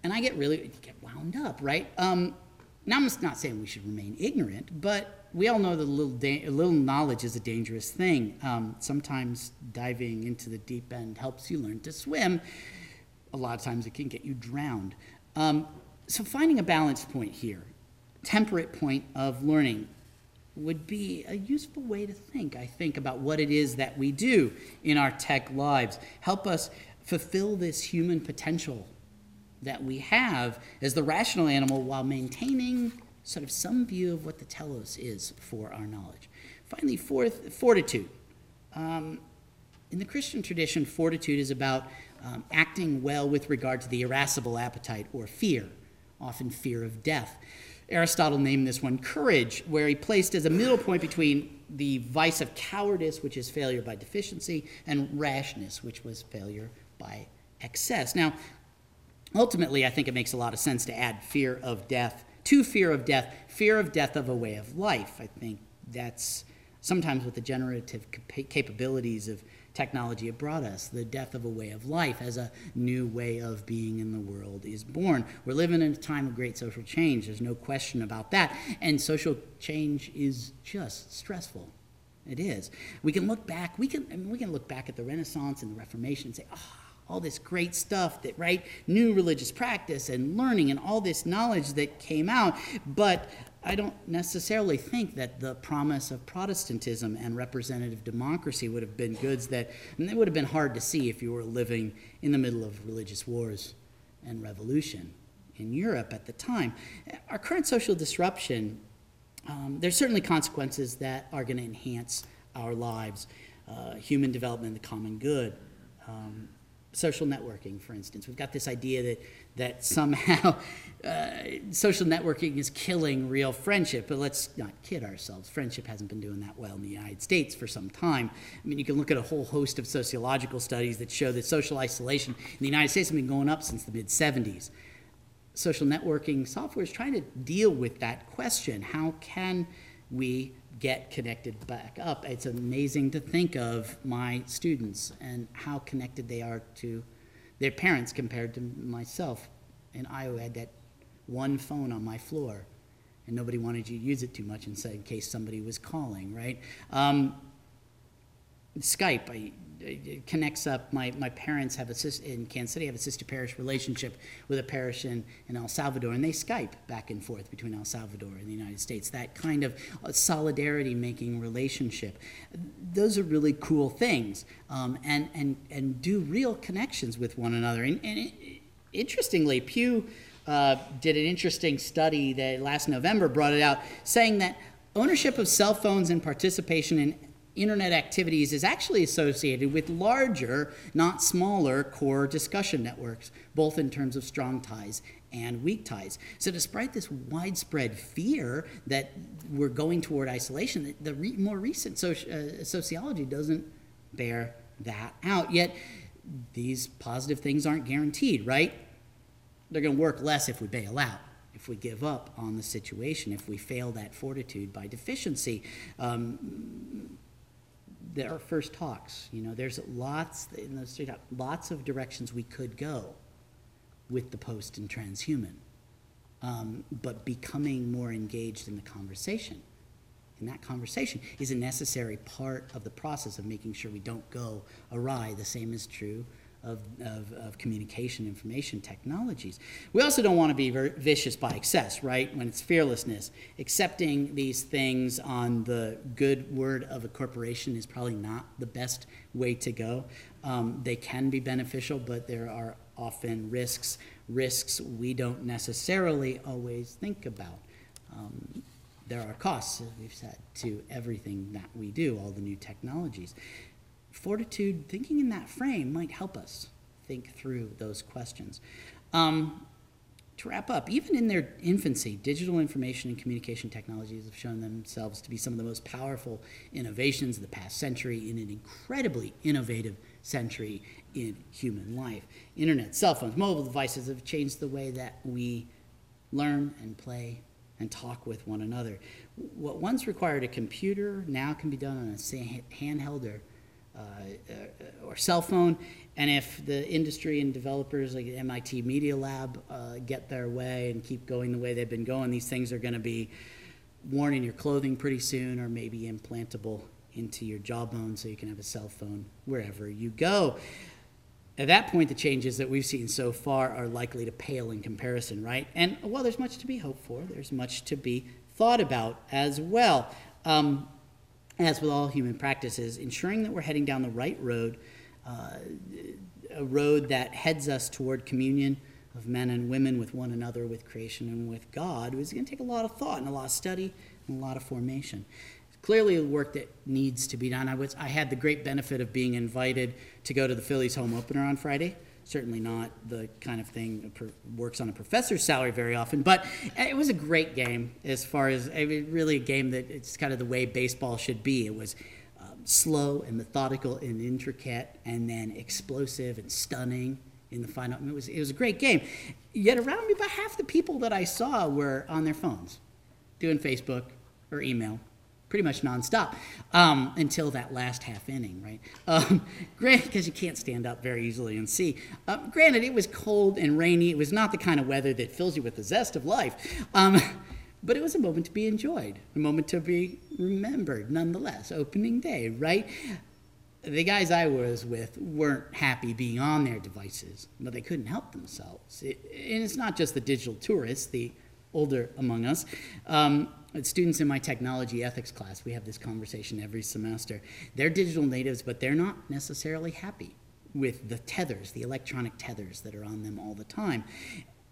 And I get really get wound up, right? Um, now I'm not saying we should remain ignorant, but we all know that a little, da- a little knowledge is a dangerous thing. Um, sometimes diving into the deep end helps you learn to swim. A lot of times it can get you drowned. Um, so finding a balance point here, temperate point of learning, would be a useful way to think, I think, about what it is that we do in our tech lives. Help us fulfill this human potential that we have as the rational animal while maintaining sort of some view of what the telos is for our knowledge. Finally, fourth, fortitude. Um, in the Christian tradition, fortitude is about um, acting well with regard to the irascible appetite or fear, often fear of death. Aristotle named this one courage, where he placed as a middle point between the vice of cowardice, which is failure by deficiency, and rashness, which was failure by excess. Now, ultimately, I think it makes a lot of sense to add fear of death to fear of death, fear of death of a way of life. I think that's sometimes what the generative capabilities of technology have brought us. The death of a way of life as a new way of being in the world is born. We're living in a time of great social change. There's no question about that. And social change is just stressful. It is. We can look back. We can. I mean, we can look back at the Renaissance and the Reformation and say, "Oh, all this great stuff that, right? New religious practice and learning and all this knowledge that came out. But I don't necessarily think that the promise of Protestantism and representative democracy would have been goods that, and they would have been hard to see if you were living in the middle of religious wars and revolution in Europe at the time. Our current social disruption, um, there's certainly consequences that are going to enhance our lives, uh, human development, the common good. Um, social networking, for instance. We've got this idea that, that somehow uh, social networking is killing real friendship, but let's not kid ourselves. Friendship hasn't been doing that well in the United States for some time. I mean, you can look at a whole host of sociological studies that show that social isolation in the United States has been going up since the mid 70s. Social networking software is trying to deal with that question. How can we get connected back up. It's amazing to think of my students and how connected they are to their parents compared to myself. In Iowa, I had that one phone on my floor, and nobody wanted you to use it too much in, in case somebody was calling, right? Um, Skype, I, it connects up. My, my parents have a sister in Kansas City have a sister parish relationship with a parish in, in El Salvador, and they Skype back and forth between El Salvador and the United States. That kind of uh, solidarity making relationship. Those are really cool things, um, and, and, and do real connections with one another. And, and it, interestingly, Pew uh, did an interesting study that last November brought it out, saying that ownership of cell phones and participation in internet activities is actually associated with larger, not smaller, core discussion networks, both in terms of strong ties and weak ties. So, despite this widespread fear that we're going toward isolation, the, re- more recent uh, sociology doesn't bear that out. Yet, these positive things aren't guaranteed, right? They're going to work less if we bail out if we give up on the situation, if we fail that fortitude by deficiency. Um, there are first talks. You know, there's lots in those three lots of directions we could go with the post and transhuman, um, but becoming more engaged in the conversation. In that conversation is a necessary part of the process of making sure we don't go awry. The same is true of, of, of, communication information technologies. We also don't want to be vicious by excess, right? When it's fearlessness. Accepting these things on the good word of a corporation is probably not the best way to go. Um, they can be beneficial, but there are often risks, risks we don't necessarily always think about. Um, there are costs, as we've said, to everything that we do, all the new technologies fortitude, thinking in that frame might help us think through those questions. Um, to wrap up, even in their infancy, digital information and communication technologies have shown themselves to be some of the most powerful innovations of the past century in an incredibly innovative century in human life. Internet, cell phones, mobile devices have changed the way that we learn and play and talk with one another. What once required a computer now can be done on a handheld or uh, or cell phone. And if the industry and developers like MIT Media Lab uh, get their way and keep going the way they've been going, these things are going to be worn in your clothing pretty soon or maybe implantable into your jawbone so you can have a cell phone wherever you go. At that point, the changes that we've seen so far are likely to pale in comparison, right? And while there's much to be hoped for, there's much to be thought about as well. Um, as with all human practices, ensuring that we're heading down the right road, uh, a road that heads us toward communion of men and women with one another, with creation, and with God, is going to take a lot of thought and a lot of study and a lot of formation. Clearly, the work that needs to be done. I, was, I had the great benefit of being invited to go to the Phillies home opener on Friday certainly not the kind of thing works on a professor's salary very often. But it was a great game as far as I mean, really a game that it's kind of the way baseball should be. It was um, slow and methodical and intricate, and then explosive and stunning in the final. It was it was a great game. Yet around me, about half the people that I saw were on their phones, doing Facebook or email pretty much nonstop um, until that last half inning, right? Um, granted, because you can't stand up very easily and see. Uh, granted, it was cold and rainy. It was not the kind of weather that fills you with the zest of life. Um, but it was a moment to be enjoyed, a moment to be remembered nonetheless. Opening day, right? The guys I was with weren't happy being on their devices, but they couldn't help themselves. It, and it's not just the digital tourists, the older among us. Um, students in my technology ethics class, we have this conversation every semester. They're digital natives, but they're not necessarily happy with the tethers, the electronic tethers that are on them all the time.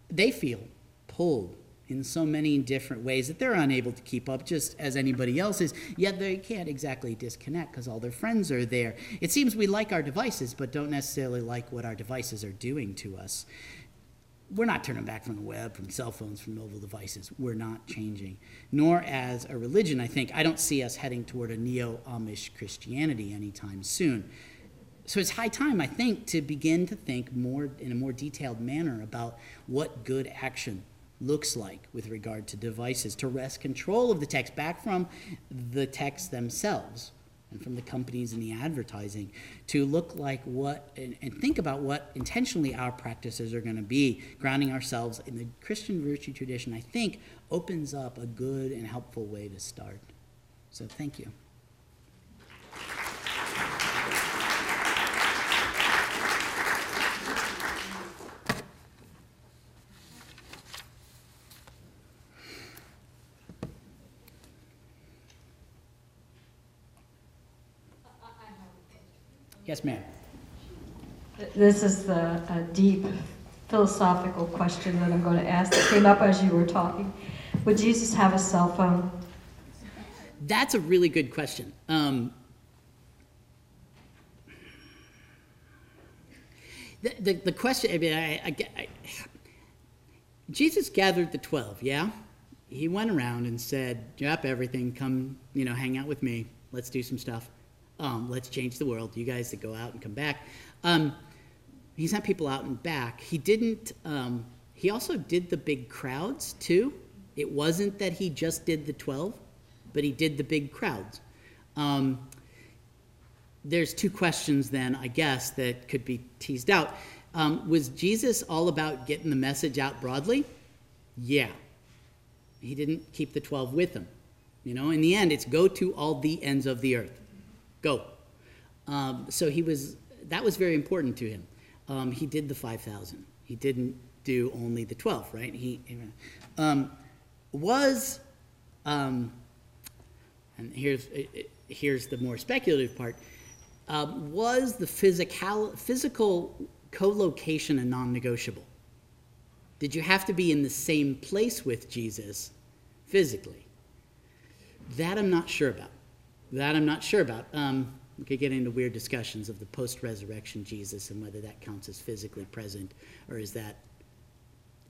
They feel pulled in so many different ways that they're unable to keep up just as anybody else is, yet they can't exactly disconnect because all their friends are there. It seems we like our devices, but don't necessarily like what our devices are doing to us we're not turning back from the web, from cell phones, from mobile devices. We're not changing. Nor as a religion, I think, I don't see us heading toward a neo Amish Christianity anytime soon. So it's high time, I think, to begin to think more in a more detailed manner about what good action looks like with regard to devices, to wrest control of the text back from the texts themselves and from the companies and the advertising to look like what and, and think about what intentionally our practices are going to be. Grounding ourselves in the christian virtue tradition i think opens up a good and helpful way to start. So thank you Yes, ma'am. This is the a deep philosophical question that I'm going to ask that came up as you were talking. Would Jesus have a cell phone? That's a really good question. Um, the, the, the question, I mean, I, I, I, Jesus gathered the 12, yeah? He went around and said, drop everything, come, you know, hang out with me, let's do some stuff. Um, let's change the world, you guys that go out and come back. Um, he sent people out and back. He didn't, um, he also did the big crowds too. It wasn't that he just did the 12, but he did the big crowds. Um, there's two questions then, I guess, that could be teased out. Um, was Jesus all about getting the message out broadly? Yeah. He didn't keep the 12 with him. You know, in the end, it's go to all the ends of the earth. Go. Um, so he was, that was very important to him. Um, he did the 5,000. He didn't do only the 12, right? He um, was, um, and here's, here's the more speculative part, um, was the physical, physical co-location a non-negotiable? Did you have to be in the same place with Jesus physically? That I'm not sure about. That I'm not sure about. Um, we could get into weird discussions of the post-resurrection Jesus and whether that counts as physically present or is that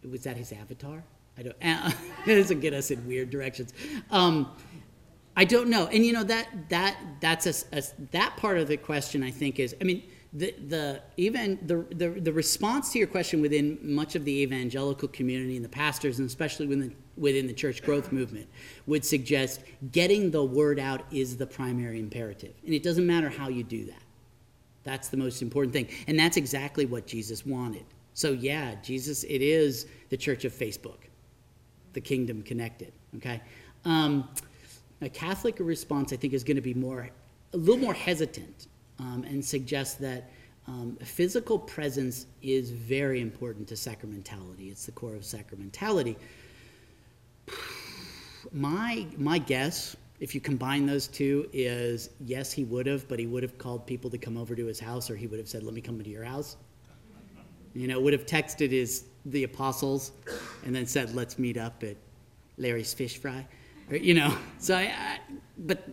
was that his avatar? I don't. Uh, doesn't get us in weird directions. Um, I don't know. And you know that that that's a, a, that part of the question I think is I mean the the even the, the the response to your question within much of the evangelical community and the pastors and especially within within the church growth movement would suggest getting the word out is the primary imperative. And it doesn't matter how you do that. That's the most important thing. And that's exactly what Jesus wanted. So yeah, Jesus it is the church of Facebook. The kingdom connected, okay? Um, a Catholic response, I think, is going to be more, a little more hesitant um, and suggest that um, physical presence is very important to sacramentality. It's the core of sacramentality. My, my guess, if you combine those two, is yes, he would have, but he would have called people to come over to his house, or he would have said, "Let me come into your house." You know, would have texted his the apostles, and then said, "Let's meet up at Larry's Fish Fry." Or, you know, so I, I, but,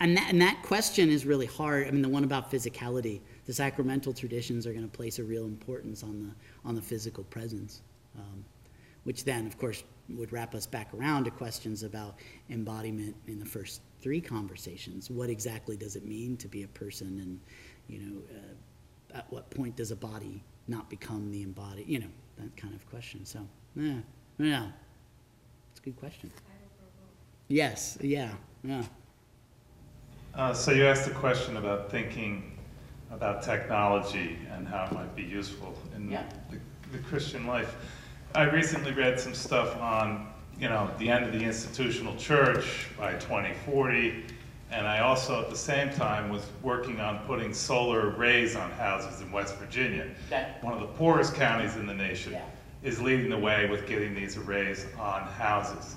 and that, and that question is really hard. I mean, the one about physicality, the sacramental traditions are going to place a real importance on the, on the physical presence, um, which then, of course, would wrap us back around to questions about embodiment in the first three conversations. What exactly does it mean to be a person, and you know, uh, at what point does a body not become the embodied? You know, that kind of question. So, yeah, yeah, it's a good question. Yes, yeah, yeah. Uh, so you asked a question about thinking about technology and how it might be useful in Yeah. the, the Christian life. I recently read some stuff on, you know, the end of the institutional church by 2040, and I also at the same time was working on putting solar arrays on houses in West Virginia. Okay. One of the poorest counties in the nation Yeah. is leading the way with getting these arrays on houses.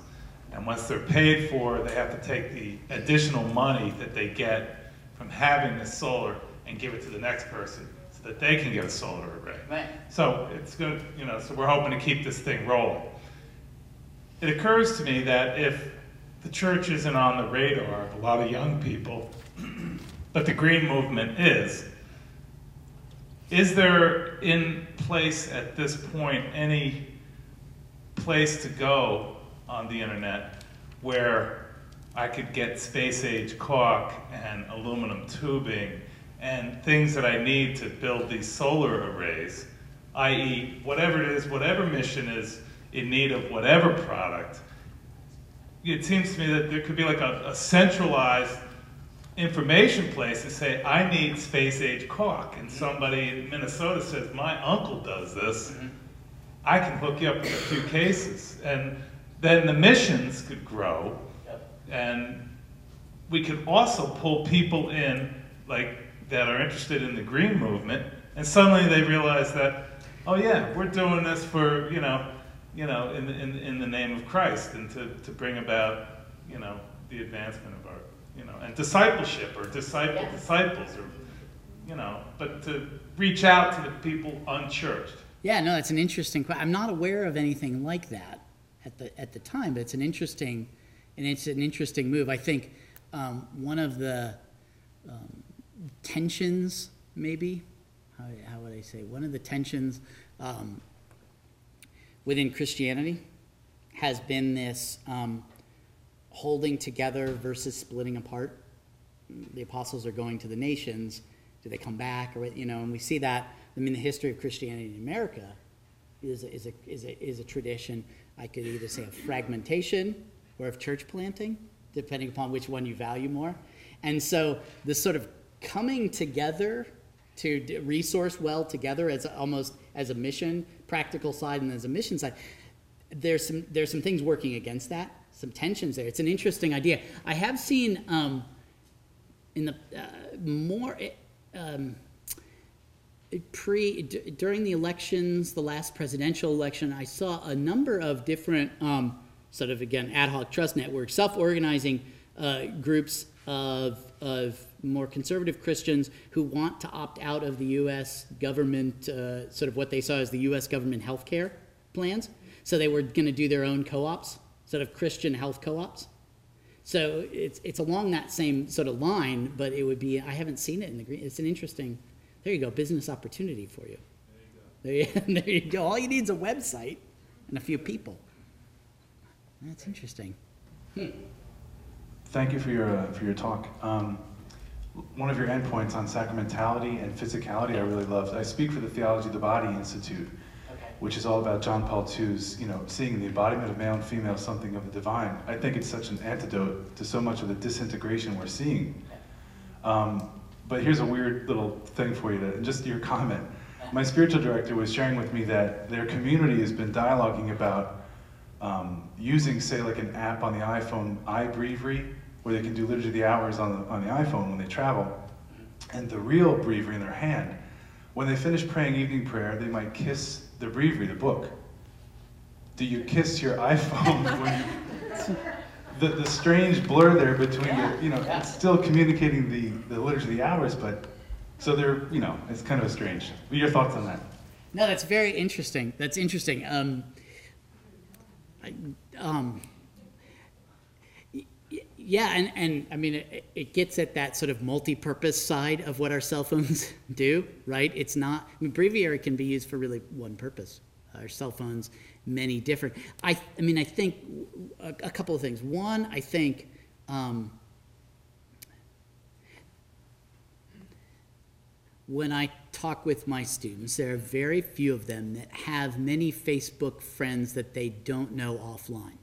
And once they're paid for, they have to take the additional money that they get from having the solar and give it to the next person so that they can get a solar array. Right. So it's good, you know, so we're hoping to keep this thing rolling. It occurs to me that if the church isn't on the radar of a lot of young people, but the green movement is, is there in place at this point any place to go on the internet where I could get space age caulk and aluminum tubing and things that I need to build these solar arrays, i.e., whatever it is, whatever mission is in need of whatever product. It seems to me that there could be like a, a centralized information place to say, I need space age caulk, and mm-hmm. somebody in Minnesota says, My uncle does this. Mm-hmm. I can hook you up with a few cases. And then the missions could grow, and we could also pull people in, like that are interested in the green movement, and suddenly they realize that, oh yeah, we're doing this for you know, you know, in in, in the name of Christ, and to, to bring about you know the advancement of our you know and discipleship or disciple Yeah. disciples or you know, but to reach out to the people unchurched. Yeah, no, that's an interesting. que- I'm not aware of anything like that at the at the time, but it's an interesting, and it's an interesting move. I think um, one of the um, tensions, maybe, how, how would I say, one of the tensions um, within Christianity has been this um, holding together versus splitting apart. The apostles are going to the nations. Do they come back, or you know? And we see that. I mean, the history of Christianity in America is a, is a, is a, is a tradition. I could either say of fragmentation or of church planting, depending upon which one you value more. And so this sort of coming together to resource well together as almost as a mission, practical side, and as a mission side. There's some there's some things working against that, some tensions there. It's an interesting idea. I have seen um, in the uh, more um, pre d- during the elections, the last presidential election, I saw a number of different um, sort of again ad hoc trust networks, self-organizing uh, groups of of more conservative Christians who want to opt out of the U.S. government, uh, sort of what they saw as the U.S. government health care plans. So they were going to do their own co-ops, sort of Christian health co-ops. So it's it's along that same sort of line, but it would be I haven't seen it in the green. It's an interesting. There you go, business opportunity for you. There you go. There you go. All you need is a website and a few people. That's interesting. Thank you for your, uh, for your talk. Um, one of your endpoints on sacramentality and physicality I really loved. I speak for the Theology of the Body Institute, which is all about John Paul II's, you know, seeing the embodiment of male and female something of the divine. I think it's such an antidote to so much of the disintegration we're seeing. Um, but here's a weird little thing for you to, just your comment. My spiritual director was sharing with me that their community has been dialoguing about um, using, say, like an app on the iPhone, iBreviary, where they can do liturgy of the hours on the, on the iPhone when they travel, and the real breviary in their hand. When they finish praying evening prayer, they might kiss the breviary, the book. Do you kiss your iPhone when you? The, the strange blur there between the, you know, it's still communicating the, the liturgy of the hours, but so they're, you know, it's kind of strange. What are your thoughts on that? No, that's very interesting. That's interesting. Um, I, um, y- y- yeah, and, and I mean, it, it gets at that sort of multi-purpose side of what our cell phones do, right? It's not. I mean, breviary can be used for really one purpose. Our cell phones, many different. I, I mean, I think a, a couple of things. One, I think. Um, when I talk with my students, there are very few of them that have many Facebook friends that they don't know offline.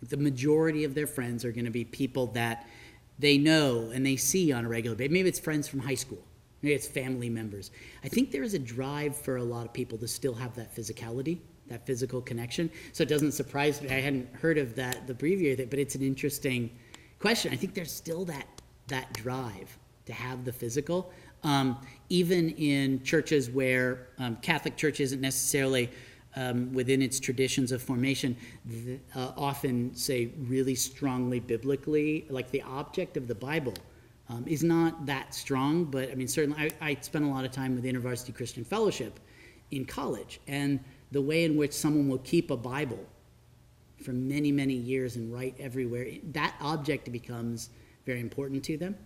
The majority of their friends are going to be people that they know and they see on a regular basis. Maybe it's friends from high school, maybe it's family members. I think there is a drive for a lot of people to still have that physicality, that physical connection. So it doesn't surprise me. I hadn't heard of that, the but it's an interesting question. I think there's still that, that drive to have the physical. Um, even in churches where um, Catholic Church isn't necessarily um, within its traditions of formation, th- uh, often say really strongly biblically, like the object of the Bible um, is not that strong, but I mean, certainly I, I spent a lot of time with the InterVarsity Christian Fellowship in college, and the way in which someone will keep a Bible for many, many years and write everywhere, that object becomes very important to them.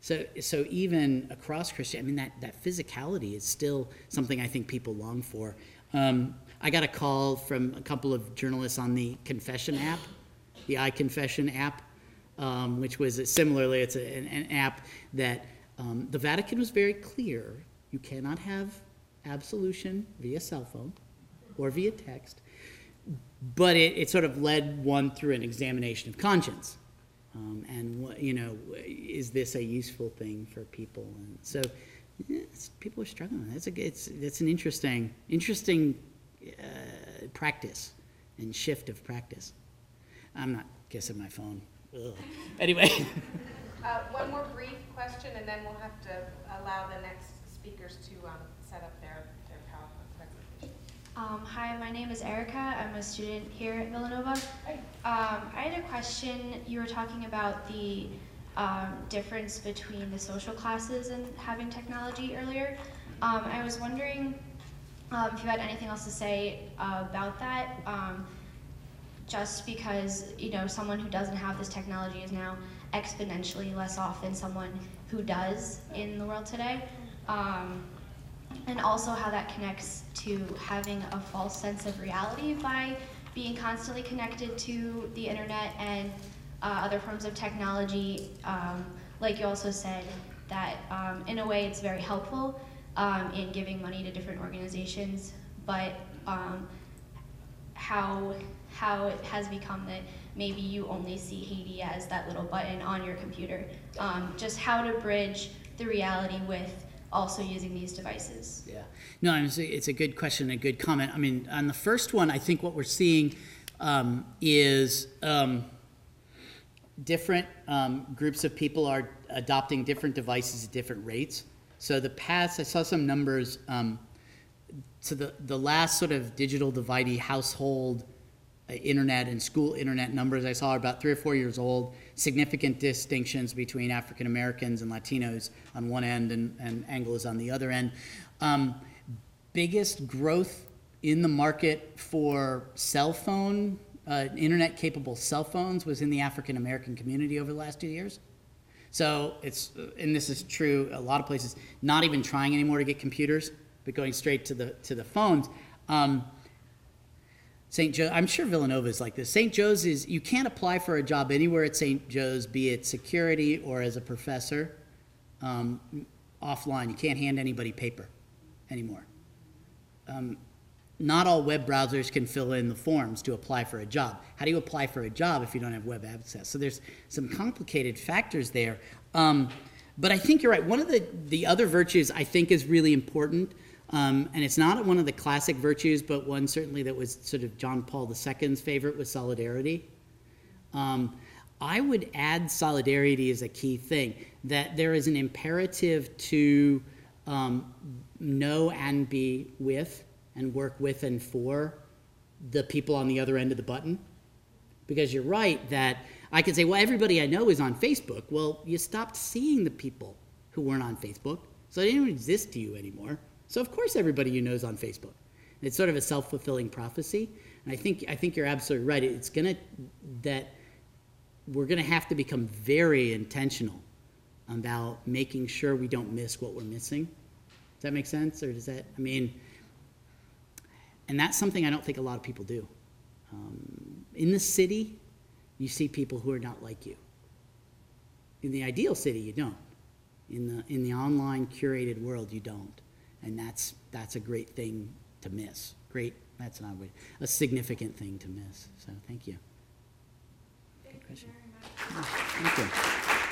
So, so even across Christian, I mean, that, that physicality is still something I think people long for. Um, I got a call from a couple of journalists on the Confession app, the iConfession app, um, which was a, similarly, it's a, an, an app that um, the Vatican was very clear you cannot have absolution via cell phone or via text, but it, it sort of led one through an examination of conscience. Um, and what, you know, is this a useful thing for people? And so, people are struggling. That's a it's it's an interesting interesting uh, practice and shift of practice. I'm not kissing my phone. Ugh. Anyway, Uh, One more brief question, and then we'll have to allow the next speakers to um, set up their their PowerPoint presentation. Um, hi, my name is Erica. I'm a student here at Villanova. Um, I had a question. You were talking about the um, difference between the social classes and having technology earlier. Um, I was wondering um, if you had anything else to say uh, about that. Um, just because you know someone who doesn't have this technology is now exponentially less off than someone who does in the world today um, and also how that connects to having a false sense of reality by being constantly connected to the internet and uh, other forms of technology um, like you also said that um, in a way it's very helpful um, in giving money to different organizations but um, how how it has become that maybe you only see Haiti as that little button on your computer. Um, just how to bridge the reality with also using these devices. Yeah. No, it's a, it's a good question, a good comment. I mean, on the first one, I think what we're seeing um, is um, different um, groups of people are adopting different devices at different rates. So the past, I saw some numbers. Um, so the, the last sort of digital divide household internet and school internet numbers I saw are about three or four years old. Significant distinctions between African Americans and Latinos on one end and, and Anglos on the other end. Um, biggest growth in the market for cell phone, uh, internet capable cell phones was in the African American community over the last two years. So it's, uh, and this is true a lot of places, not even trying anymore to get computers, but going straight to the, to the phones. Um, St. Joe, I'm sure Villanova is like this. St. Joe's is, you can't apply for a job anywhere at St. Joe's, be it security or as a professor, um, offline. You can't hand anybody paper anymore. Um, not all web browsers can fill in the forms to apply for a job. How do you apply for a job if you don't have web access? So there's some complicated factors there. Um, but I think you're right. One of the, the other virtues I think is really important um, and it's not one of the classic virtues, but one certainly that was sort of John Paul II's favorite was solidarity. Um, I would add solidarity as a key thing, that there is an imperative to um, know and be with and work with and for the people on the other end of the button. Because you're right that I could say, well, everybody I know is on Facebook. Well, you stopped seeing the people who weren't on Facebook, so they didn't exist to you anymore. So of course everybody you know is on Facebook. It's sort of a self-fulfilling prophecy. And I think I think you're absolutely right. It's gonna that we're gonna have to become very intentional about making sure we don't miss what we're missing. Does that make sense? Or does that I mean and that's something I don't think a lot of people do. Um, in the city, you see people who are not like you. In the ideal city, you don't. In the in the online curated world, you don't and that's that's a great thing to miss. Great, that's not a, a significant thing to miss. So thank you. Thank you very much. Thank you.